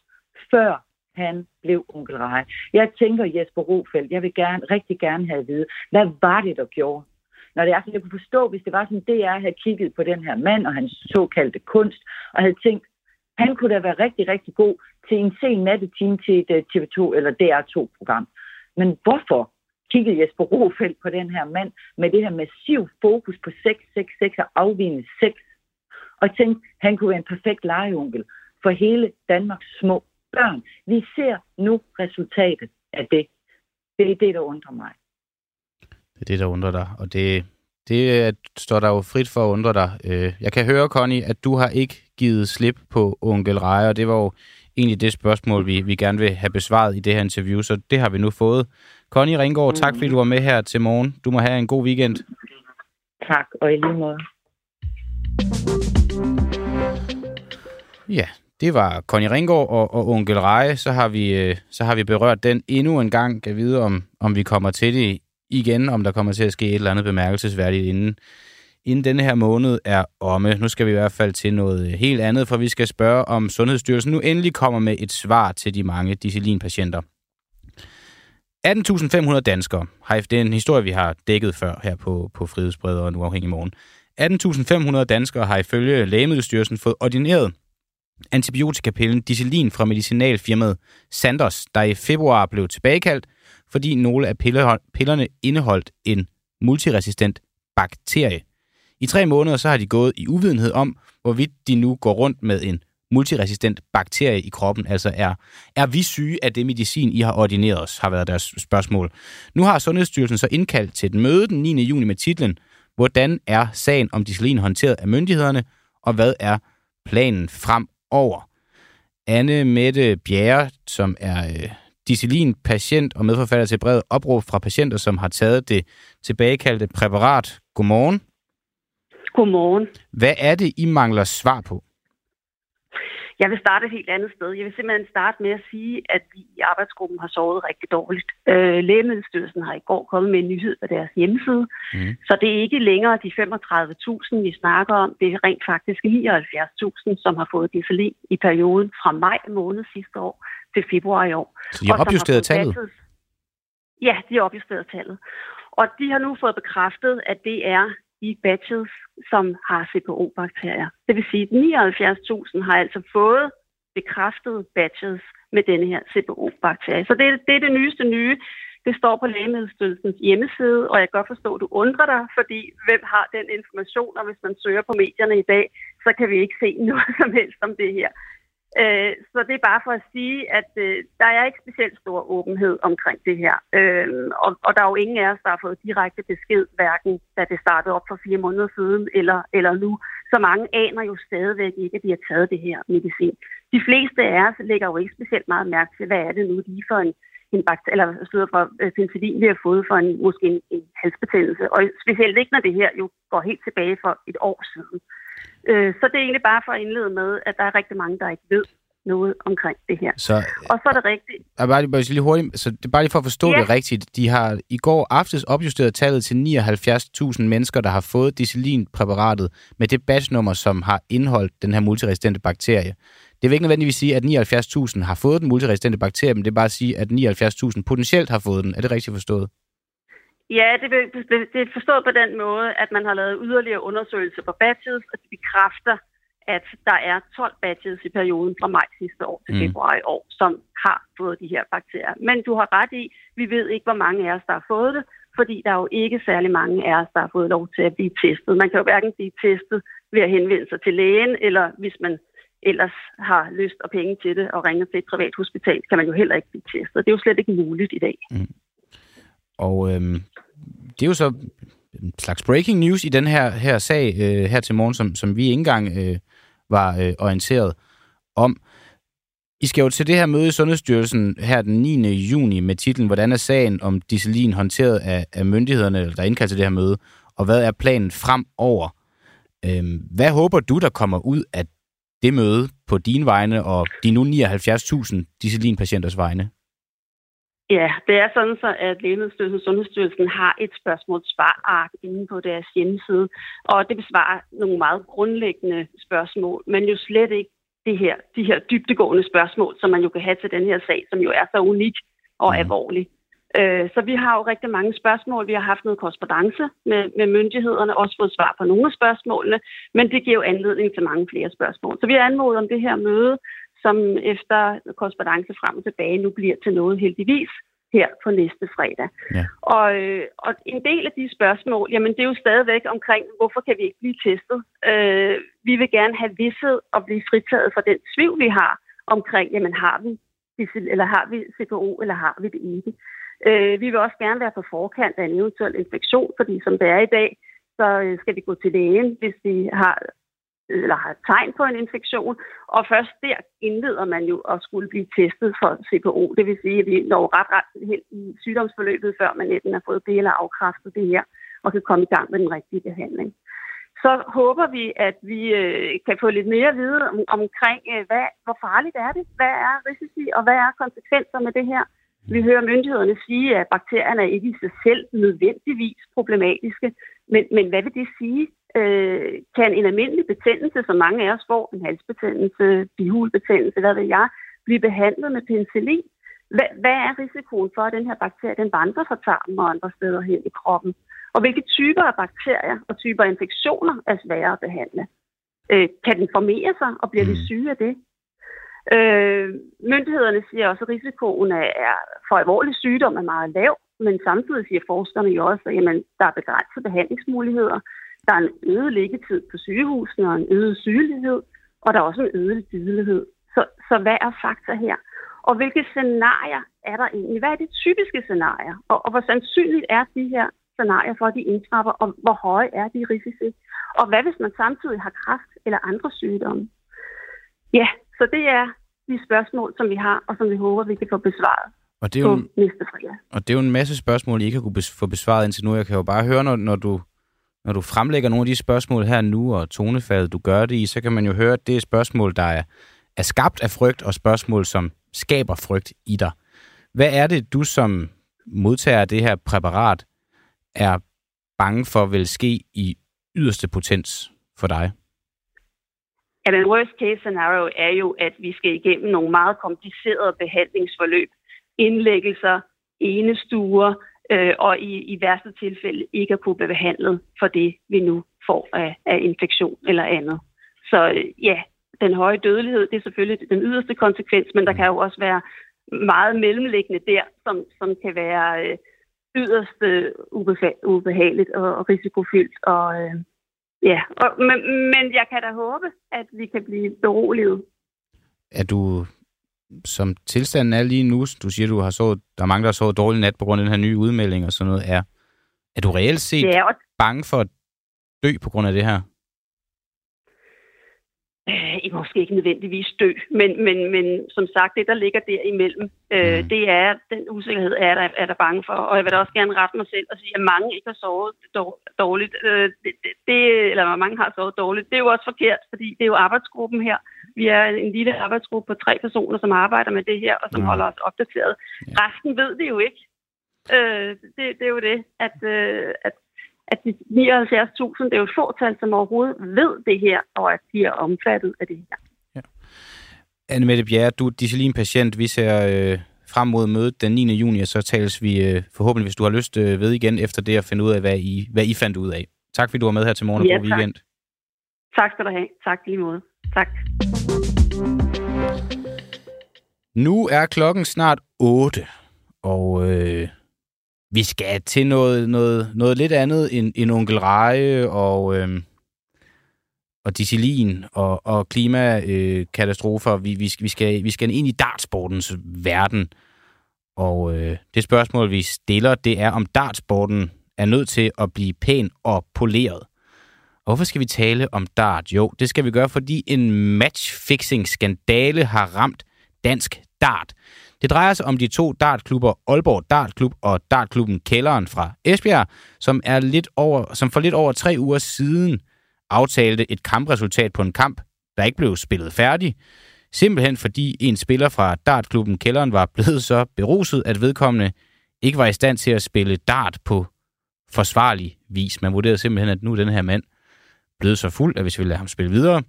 før han blev onkel Rej. Jeg tænker Jesper Rofeldt, jeg vil gerne, rigtig gerne have at vide, hvad var det, der gjorde? Når det er sådan, jeg kunne forstå, hvis det var sådan, det jeg havde kigget på den her mand og hans såkaldte kunst, og havde tænkt, han kunne da være rigtig, rigtig god til en sen nattetime til et øh, TV2 eller DR2-program. Men hvorfor kiggede Jesper Rofeldt på den her mand med det her massiv fokus på sex, sex, sex og afvigende sex, og tænkte, han kunne være en perfekt legeonkel for hele Danmarks små børn. Vi ser nu resultatet af det. Det er det, der undrer mig. Det er det, der undrer dig, og det, det står der jo frit for at undre dig. Øh, jeg kan høre, Connie, at du har ikke givet slip på onkel Reje, og det var jo egentlig det spørgsmål, vi, vi gerne vil have besvaret i det her interview, så det har vi nu fået. Connie Ringgaard, tak fordi du var med her til morgen. Du må have en god weekend. Tak, og i lige måde. Ja, det var Connie Ringgaard og, og onkel Reje. Så har, vi, øh, så har vi berørt den endnu en gang. Kan vide, om, om vi kommer til det igen, om der kommer til at ske et eller andet bemærkelsesværdigt inden, inden denne her måned er omme. Nu skal vi i hvert fald til noget helt andet, for vi skal spørge, om Sundhedsstyrelsen nu endelig kommer med et svar til de mange discilinpatienter. 18.500 danskere har det er en historie, vi har dækket før her på, på Frihedsbrederen og en uafhængig morgen. 18.500 danskere har ifølge Lægemiddelstyrelsen fået ordineret antibiotikapillen Dicilin fra medicinalfirmaet Sanders, der i februar blev tilbagekaldt, fordi nogle af pillerne indeholdt en multiresistent bakterie. I tre måneder så har de gået i uvidenhed om, hvorvidt de nu går rundt med en multiresistent bakterie i kroppen. Altså er, er vi syge af det medicin, I har ordineret os, har været deres spørgsmål. Nu har Sundhedsstyrelsen så indkaldt til et møde den 9. juni med titlen Hvordan er sagen om disciplin håndteret af myndighederne, og hvad er planen fremover? Anne Mette Bjerre, som er øh, disciplin-patient og medforfatter til brevet opråb fra patienter, som har taget det tilbagekaldte præparat. Godmorgen. Godmorgen. Hvad er det, I mangler svar på? Jeg vil starte et helt andet sted. Jeg vil simpelthen starte med at sige, at vi i arbejdsgruppen har sovet rigtig dårligt. Øh, Lægemiddelstyrelsen har i går kommet med en nyhed på deres hjemmeside, mm. så det er ikke længere de 35.000, vi snakker om. Det er rent faktisk 79.000, som har fået disciplin i perioden fra maj måned sidste år til februar i år. Så de har opjusteret tallet? Ja, de har opjusteret tallet. Og de har nu fået bekræftet, at det er i batches, som har CPO-bakterier. Det vil sige, at 79.000 har altså fået bekræftet batches med denne her CPO-bakterie. Så det, det er det nyeste nye. Det står på Lægemiddelstyrelsens hjemmeside, og jeg kan godt forstå, at du undrer dig, fordi hvem har den information, og hvis man søger på medierne i dag, så kan vi ikke se [LAUGHS] noget som helst om det her. Øh, så det er bare for at sige, at øh, der er ikke specielt stor åbenhed omkring det her. Øh, og, og der er jo ingen af os, der har fået direkte besked, hverken da det startede op for fire måneder siden eller, eller nu. Så mange aner jo stadigvæk ikke, at de har taget det her medicin. De fleste af os lægger jo ikke specielt meget mærke til, hvad er det nu lige for en, en bakterie, eller støder for øh, penicillin, vi har fået for en, måske en, en halsbetændelse. Og specielt ikke, når det her jo går helt tilbage for et år siden. Øh, så det er egentlig bare for at indlede med, at der er rigtig mange, der ikke ved noget omkring det her. Så, og så er det rigtigt. Jeg bare, bare lige hurtigt, så det er bare lige for at forstå ja. det rigtigt. De har i går aftes opjusteret tallet til 79.000 mennesker, der har fået dicillin-præparatet med det batchnummer, som har indholdt den her multiresistente bakterie. det vil ikke nødvendigvis sige, at 79.000 har fået den multiresistente bakterie, men det er bare at sige, at 79.000 potentielt har fået den. Er det rigtigt forstået? Ja, det, det er forstået på den måde, at man har lavet yderligere undersøgelser på batches, og de bekræfter, at der er 12 batches i perioden fra maj sidste år til mm. februar i år, som har fået de her bakterier. Men du har ret i, vi ved ikke, hvor mange af os, der har fået det, fordi der er jo ikke særlig mange af os, der har fået lov til at blive testet. Man kan jo hverken blive testet ved at henvende sig til lægen, eller hvis man ellers har lyst og penge til det og ringer til et privat hospital, kan man jo heller ikke blive testet. Det er jo slet ikke muligt i dag. Mm. Og øhm, det er jo så en slags breaking news i den her, her sag øh, her til morgen, som, som vi ikke engang øh, var øh, orienteret om. I skal jo til det her møde i Sundhedsstyrelsen her den 9. juni med titlen Hvordan er sagen om disciplin håndteret af, af myndighederne, der indkaldt til det her møde, og hvad er planen fremover? Øh, hvad håber du, der kommer ud af det møde på dine vegne og de nu 79.000 diselinpatienters vegne? Ja, det er sådan så, at Lægemiddelstyrelsen og Sundhedsstyrelsen har et spørgsmål-svar-ark inde på deres hjemmeside, og det besvarer nogle meget grundlæggende spørgsmål, men jo slet ikke det her, de her dybtegående spørgsmål, som man jo kan have til den her sag, som jo er så unik og mm. alvorlig. Øh, så vi har jo rigtig mange spørgsmål. Vi har haft noget korrespondence med, med myndighederne, også fået svar på nogle af spørgsmålene, men det giver jo anledning til mange flere spørgsmål. Så vi har anmodet om det her møde, som efter korrespondence frem og tilbage nu bliver til noget heldigvis her på næste fredag. Ja. Og, øh, og en del af de spørgsmål, jamen det er jo stadigvæk omkring, hvorfor kan vi ikke blive testet? Øh, vi vil gerne have vidset og blive fritaget fra den tvivl, vi har omkring, jamen har vi eller har vi CPO, eller har vi det ikke? Øh, vi vil også gerne være på forkant af en eventuel infektion, fordi som det er i dag, så øh, skal vi gå til lægen, hvis vi har eller har tegn på en infektion, og først der indleder man jo at skulle blive testet for CPO. Det vil sige, at vi når ret, ret helt i sygdomsforløbet, før man enten har fået det eller afkræftet det her, og kan komme i gang med den rigtige behandling. Så håber vi, at vi øh, kan få lidt mere at vide om, omkring, øh, hvad, hvor farligt er det? Hvad er risici, og hvad er konsekvenser med det her? Vi hører myndighederne sige, at bakterierne er ikke i sig selv nødvendigvis problematiske, men, men hvad vil det sige? øh, kan en almindelig betændelse, som mange af os får, en halsbetændelse, bihulbetændelse, hvad ved jeg, blive behandlet med penicillin? Hvad, hvad er risikoen for, at den her bakterie den vandrer fra tarmen og andre steder hen i kroppen? Og hvilke typer af bakterier og typer af infektioner er svære at behandle? Øh, kan den formere sig, og bliver vi mm. syge af det? Øh, myndighederne siger også, at risikoen er, for alvorlig sygdom er meget lav, men samtidig siger forskerne jo også, at jamen, der er begrænsede behandlingsmuligheder. Der er en øget liggetid på sygehusene og en øget sygelighed, og der er også en øget dødelighed. Så, så hvad er fakta her? Og hvilke scenarier er der egentlig? Hvad er de typiske scenarier? Og, og hvor sandsynligt er de her scenarier for, at de indtrapper, og hvor høje er de risici? Og hvad hvis man samtidig har kræft eller andre sygdomme? Ja, så det er de spørgsmål, som vi har, og som vi håber, vi kan få besvaret og det er jo, næste fredag. Og det er jo en masse spørgsmål, I ikke har kunne få besvaret indtil nu. Jeg kan jo bare høre, når, når du når du fremlægger nogle af de spørgsmål her nu, og tonefaldet, du gør det i, så kan man jo høre, at det er spørgsmål, der er, er skabt af frygt, og spørgsmål, som skaber frygt i dig. Hvad er det, du som modtager af det her præparat er bange for vil ske i yderste potens for dig? Jamen, worst case scenario er jo, at vi skal igennem nogle meget komplicerede behandlingsforløb. Indlæggelser, enestuer, øh, og i, i værste tilfælde ikke at kunne blive behandlet for det, vi nu får af, af infektion eller andet. Så øh, ja, den høje dødelighed, det er selvfølgelig den yderste konsekvens, men der kan jo også være meget mellemliggende der, som, som kan være øh, yderst øh, ubehageligt og, og risikofyldt. Og, øh, ja, og, men, men jeg kan da håbe, at vi kan blive beroliget. Er du som tilstanden er lige nu, du siger, du har sovet, der er mange, der har sovet dårlig nat på grund af den her nye udmelding og sådan noget, er, er du reelt set ja, og... bange for at dø på grund af det her? Øh, måske ikke nødvendigvis dø, men, men, men som sagt, det der ligger der imellem, øh, mm. det er, den usikkerhed er der, er der bange for, og jeg vil da også gerne rette mig selv og sige, at mange ikke har sovet dårligt, øh, det, det, eller mange har sovet dårligt, det er jo også forkert, fordi det er jo arbejdsgruppen her, vi er en lille arbejdsgruppe på tre personer, som arbejder med det her, og som ja. holder os opdateret. Resten ved vi jo ikke. Øh, det, det er jo det, at, øh, at, at de 79.000, det er jo et fåtal, som overhovedet ved det her, og at de er omfattet af det her. Ja. Anne Mette Bjerre, du er disciplin-patient. Vi ser øh, frem mod mødet den 9. juni, og så tales vi øh, forhåbentlig, hvis du har lyst, øh, ved igen efter det at finde ud af, hvad I, hvad I fandt ud af. Tak fordi du var med her til morgen og Ja, god tak. weekend. Tak skal du have. Tak lige måde. Tak. Nu er klokken snart 8, og øh, vi skal til noget, noget, noget lidt andet end, end onkel Reje og, øh, og disciplin og, og klimakatastrofer. Vi, vi, vi, skal, vi skal ind i dartsportens verden. Og øh, det spørgsmål, vi stiller, det er, om dartsporten er nødt til at blive pæn og poleret. Og hvorfor skal vi tale om dart? Jo, det skal vi gøre, fordi en matchfixing-skandale har ramt dansk dart. Det drejer sig om de to dartklubber, Aalborg Dartklub og Dartklubben Kælderen fra Esbjerg, som, er lidt over, som for lidt over tre uger siden aftalte et kampresultat på en kamp, der ikke blev spillet færdig. Simpelthen fordi en spiller fra Dartklubben Kælderen var blevet så beruset, at vedkommende ikke var i stand til at spille dart på forsvarlig vis. Man vurderede simpelthen, at nu er den her mand blevet så fuld, at hvis vi lader ham spille videre,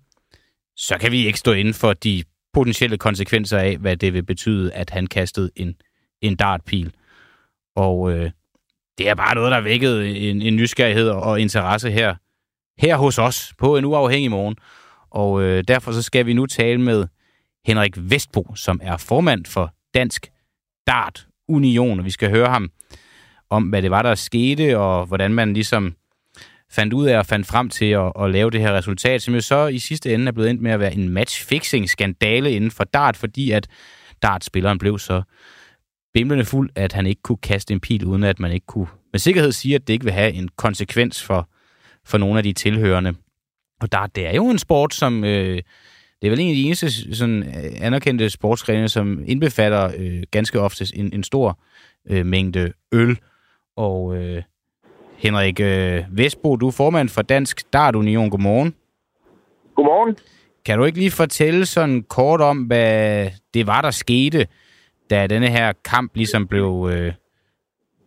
så kan vi ikke stå inden for de potentielle konsekvenser af, hvad det vil betyde, at han kastede en, en dartpil. Og øh, det er bare noget, der vækkede en, en nysgerrighed og interesse her, her hos os på en uafhængig morgen. Og øh, derfor så skal vi nu tale med Henrik Vestbo, som er formand for Dansk Dart Union, og vi skal høre ham om, hvad det var, der skete, og hvordan man ligesom fandt ud af og fandt frem til at, at lave det her resultat, som jo så i sidste ende er blevet endt med at være en matchfixing-skandale inden for dart, fordi at dartspilleren blev så bimlende fuld, at han ikke kunne kaste en pil, uden at man ikke kunne med sikkerhed sige, at det ikke vil have en konsekvens for, for nogle af de tilhørende. Og dart, det er jo en sport, som... Øh, det er vel en af de eneste sådan, øh, anerkendte sportsgrene, som indbefatter øh, ganske ofte en, en stor øh, mængde øl. Og øh, Henrik øh, Vestbo, du er formand for Dansk Dart Union. Godmorgen. Godmorgen. Kan du ikke lige fortælle sådan kort om, hvad det var, der skete, da denne her kamp ligesom blev øh,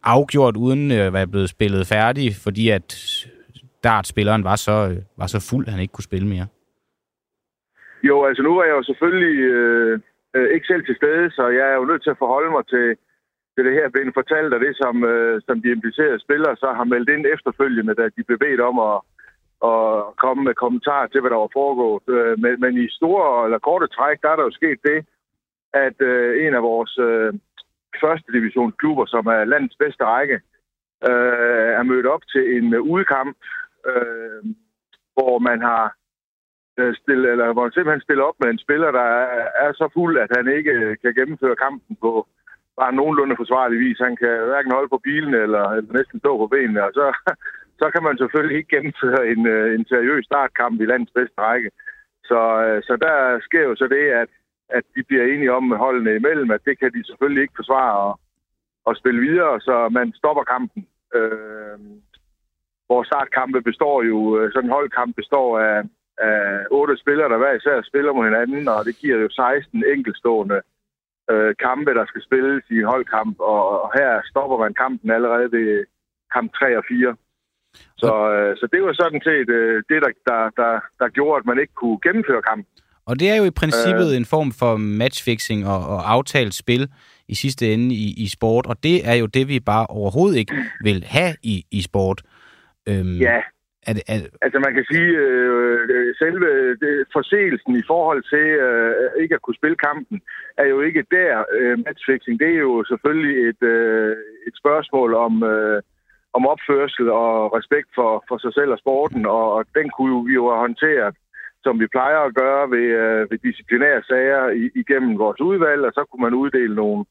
afgjort, uden øh, at være blevet spillet færdig, fordi at dartspilleren var så, øh, var så fuld, at han ikke kunne spille mere? Jo, altså nu er jeg jo selvfølgelig øh, øh, ikke selv til stede, så jeg er jo nødt til at forholde mig til, til det her blevet fortalt, og det som, øh, som de implicerede spillere så har meldt ind efterfølgende, da de blev bedt om at, at komme med kommentarer til, hvad der var foregået. Øh, men, men i store eller korte træk, der er der jo sket det, at øh, en af vores øh, første divisionsklubber, som er landets bedste række, øh, er mødt op til en øh, udekamp, øh, hvor man har øh, stille, eller hvor han simpelthen stiller op med en spiller, der er, er så fuld, at han ikke øh, kan gennemføre kampen på bare nogenlunde forsvarlig vis. Han kan hverken holde på bilen eller, eller næsten stå på benene, og så, [LAUGHS] så kan man selvfølgelig ikke gennemføre en, øh, en seriøs startkamp i landets bedste række. Så, øh, så der sker jo så det, at, at de bliver enige om holdene imellem, at det kan de selvfølgelig ikke forsvare og, og spille videre, så man stopper kampen. Øh, vores startkampe består jo, øh, sådan en holdkamp består af, af otte spillere, der hver især spiller mod hinanden, og det giver jo 16 enkeltstående øh, kampe, der skal spilles i en holdkamp, og, og her stopper man kampen allerede ved kamp 3 og 4. Så, øh, så det var sådan set øh, det, der, der, der, der gjorde, at man ikke kunne gennemføre kampen. Og det er jo i princippet øh, en form for matchfixing og, og aftalt spil i sidste ende i, i sport, og det er jo det, vi bare overhovedet ikke vil have i, i sport. Øhm, Ja, er det, er, Altså man kan sige, øh, selve det, forseelsen i forhold til øh, ikke at kunne spille kampen, er jo ikke der øh, matchfixing. Det er jo selvfølgelig et, øh, et spørgsmål om, øh, om opførsel og respekt for, for sig selv og sporten, og, og den kunne vi jo have håndteret, som vi plejer at gøre ved, øh, ved disciplinære sager i, igennem vores udvalg, og så kunne man uddele nogle,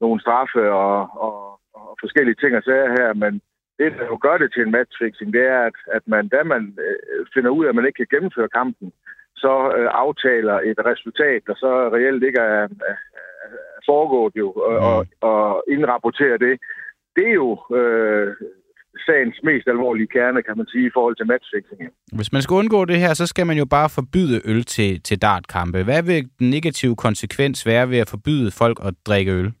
nogle straffe og, og, og forskellige ting og sager her, men det, der jo gør det til en matchfixing, det er, at, at man, da man øh, finder ud af, at man ikke kan gennemføre kampen, så øh, aftaler et resultat, der så reelt ikke er, er, er foregået jo, og, og, og indrapporterer det. Det er jo øh, sagens mest alvorlige kerne, kan man sige, i forhold til matchfixing. hvis man skal undgå det her, så skal man jo bare forbyde øl til, til dartkampe. Hvad vil den negative konsekvens være ved at forbyde folk at drikke øl?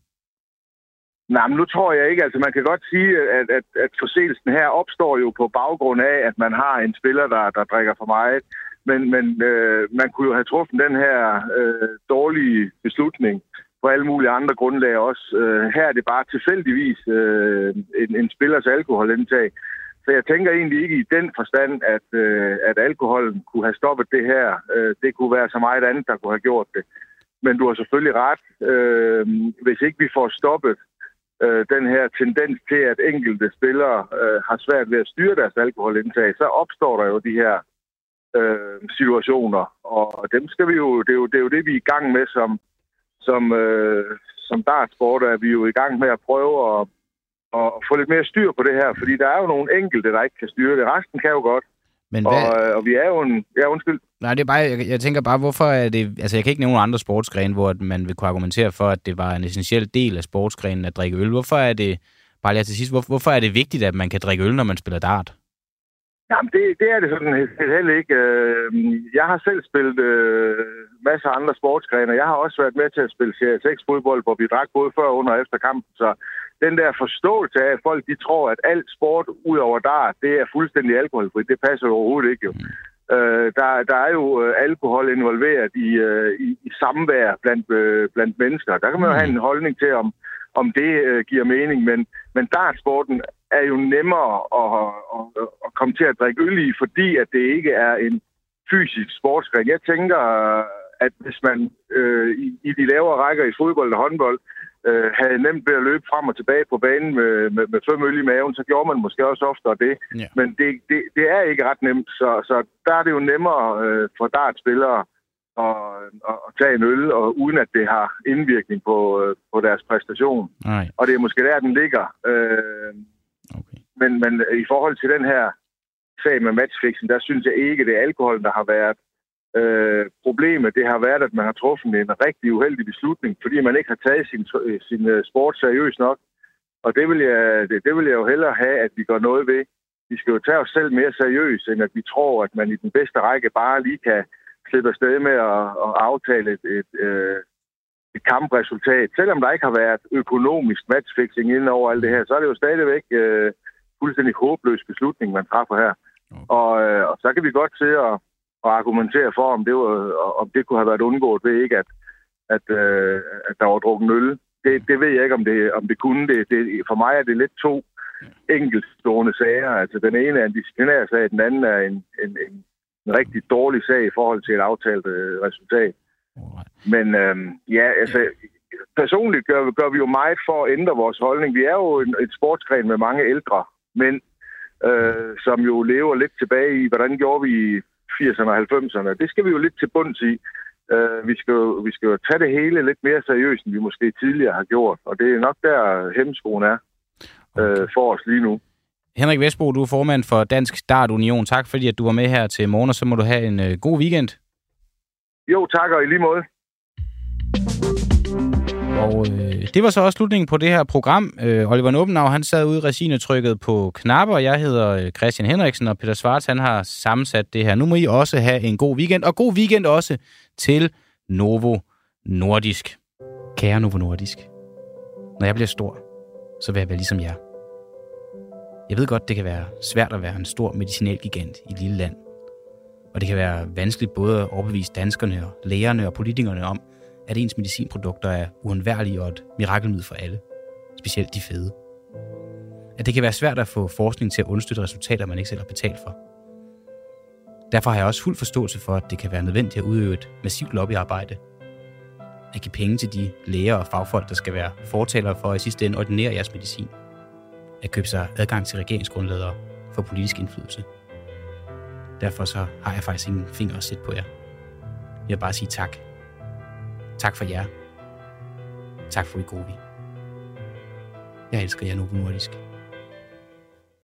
Nej, men nu tror jeg ikke. Altså, man kan godt sige, at, at, at forseelsen her opstår jo på baggrund af, at man har en spiller, der, der drikker for meget. men, men øh, man kunne jo have truffet den her øh, dårlige beslutning på alle mulige andre grundlag også. Øh, her er det bare tilfældigvis øh, en, en spillers alkoholindtag. Så jeg tænker egentlig ikke i den forstand, at, øh, at alkoholen kunne have stoppet det her. Øh, det kunne være så meget andet, der kunne have gjort det. Men du har selvfølgelig ret. Øh, hvis ikke vi får stoppet øh, øh, den her tendens til, at enkelte spillere øh, har svært ved at styre deres alkoholindtag, så opstår der jo de her øh, situationer. Og dem skal vi jo, det er jo, det er jo det, vi er i gang med som, som, øh, som dartsport, er vi jo i gang med at prøve at, at få lidt mere styr på det her, fordi der er jo nogle enkelte, der ikke kan styre det. Resten kan jo godt. Men hvad... og, øh, og vi er jo en... Ja, undskyld. Nej, det er bare, jeg, jeg tænker bare, hvorfor er det... Altså, jeg kan ikke nævne andre sportsgrene, hvor man vil kunne argumentere for, at det var en essentiel del af sportsgrenen at drikke øl. Hvorfor er det... Bare lige til sidst, hvor, hvorfor er det vigtigt, at man kan drikke øl, når man spiller dart? Jamen, det, det er det sådan heller ikke. Øh, jeg har selv spillet øh, masser af andre sportsgrene. Jeg har også været med til at spille Serie 6-fodbold, hvor vi drak både før, under og efter kampen. Så den der forståelse af, at folk de tror, at alt sport ud over der, det er fuldstændig alkoholfrit, det passer overhovedet ikke. Jo. Øh, der, der er jo øh, alkohol involveret i, øh, i, i samvær blandt, øh, blandt mennesker. Der kan man jo have en holdning til, om, om det øh, giver mening, men, men dartsporten er jo nemmere at, at, at komme til at drikke øl i, fordi at det ikke er en fysisk sportsgren. Jeg tænker, at hvis man øh, i, i de lavere rækker i fodbold og håndbold øh, havde nemt ved at løbe frem og tilbage på banen med, med, med fem øl i maven, så gjorde man måske også oftere det. Ja. Men det, det, det er ikke ret nemt, så, så der er det jo nemmere øh, for dartspillere at, at, at tage en øl, og uden at det har indvirkning på, øh, på deres præstation. Nej. Og det er måske der, den ligger. Øh, okay. men, men øh, i forhold til den her sag med matchfixen, der synes jeg ikke, det er alkoholen, der har været Øh, problemet det har været, at man har truffet en rigtig uheldig beslutning, fordi man ikke har taget sin, øh, sin øh, sport seriøst nok. Og det vil, jeg, det, det vil jeg jo hellere have, at vi gør noget ved. Vi skal jo tage os selv mere seriøst, end at vi tror, at man i den bedste række bare lige kan slippe afsted med at, at aftale et, et, øh, et kampresultat. Selvom der ikke har været økonomisk matchfixing inden over alt det her, så er det jo stadigvæk øh, fuldstændig håbløs beslutning, man træffer her. Okay. Og, øh, og så kan vi godt se at at argumentere for, om det, var, om det kunne have været undgået ved ikke, at, at, øh, at der var drukket øl. Det, det ved jeg ikke, om det, om det kunne. Det, det, for mig er det lidt to enkeltstående sager. Altså, den ene er en disciplinær sag, den anden er en, en, en, en rigtig dårlig sag i forhold til et aftalt øh, resultat. Men øh, ja, altså, personligt gør, gør vi jo meget for at ændre vores holdning. Vi er jo en, et sportsgren med mange ældre mænd, øh, som jo lever lidt tilbage i, hvordan gjorde vi 80'erne og 90'erne. Det skal vi jo lidt til bunds i. Uh, vi, skal jo, vi skal jo tage det hele lidt mere seriøst, end vi måske tidligere har gjort. Og det er nok der hemskoen er uh, for os lige nu. Henrik Vestbo, du er formand for Dansk Start Union. Tak fordi, at du var med her til morgen, og så må du have en uh, god weekend. Jo, tak, og i lige måde. Og øh, det var så også slutningen på det her program. Øh, Oliver Nobenau, han sad ude i resinetrykket på knapper. Jeg hedder øh, Christian Henriksen, og Peter Svarts, han har sammensat det her. Nu må I også have en god weekend, og god weekend også til Novo Nordisk. Kære Novo Nordisk, når jeg bliver stor, så vil jeg være ligesom jer. Jeg ved godt, det kan være svært at være en stor medicinalgigant i et lille land. Og det kan være vanskeligt både at overbevise danskerne og lægerne og politikerne om, at ens medicinprodukter er uundværlige og et mirakelmiddel for alle, specielt de fede. At det kan være svært at få forskning til at understøtte resultater, man ikke selv har betalt for. Derfor har jeg også fuld forståelse for, at det kan være nødvendigt at udøve et massivt lobbyarbejde. At give penge til de læger og fagfolk, der skal være fortalere for at i sidste ende ordinere jeres medicin. At købe sig adgang til regeringsgrundlaget for politisk indflydelse. Derfor så har jeg faktisk ingen finger at sætte på jer. Jeg vil bare sige tak Tak for jer. Tak for I gode. Jeg elsker jer, Novo Nordisk.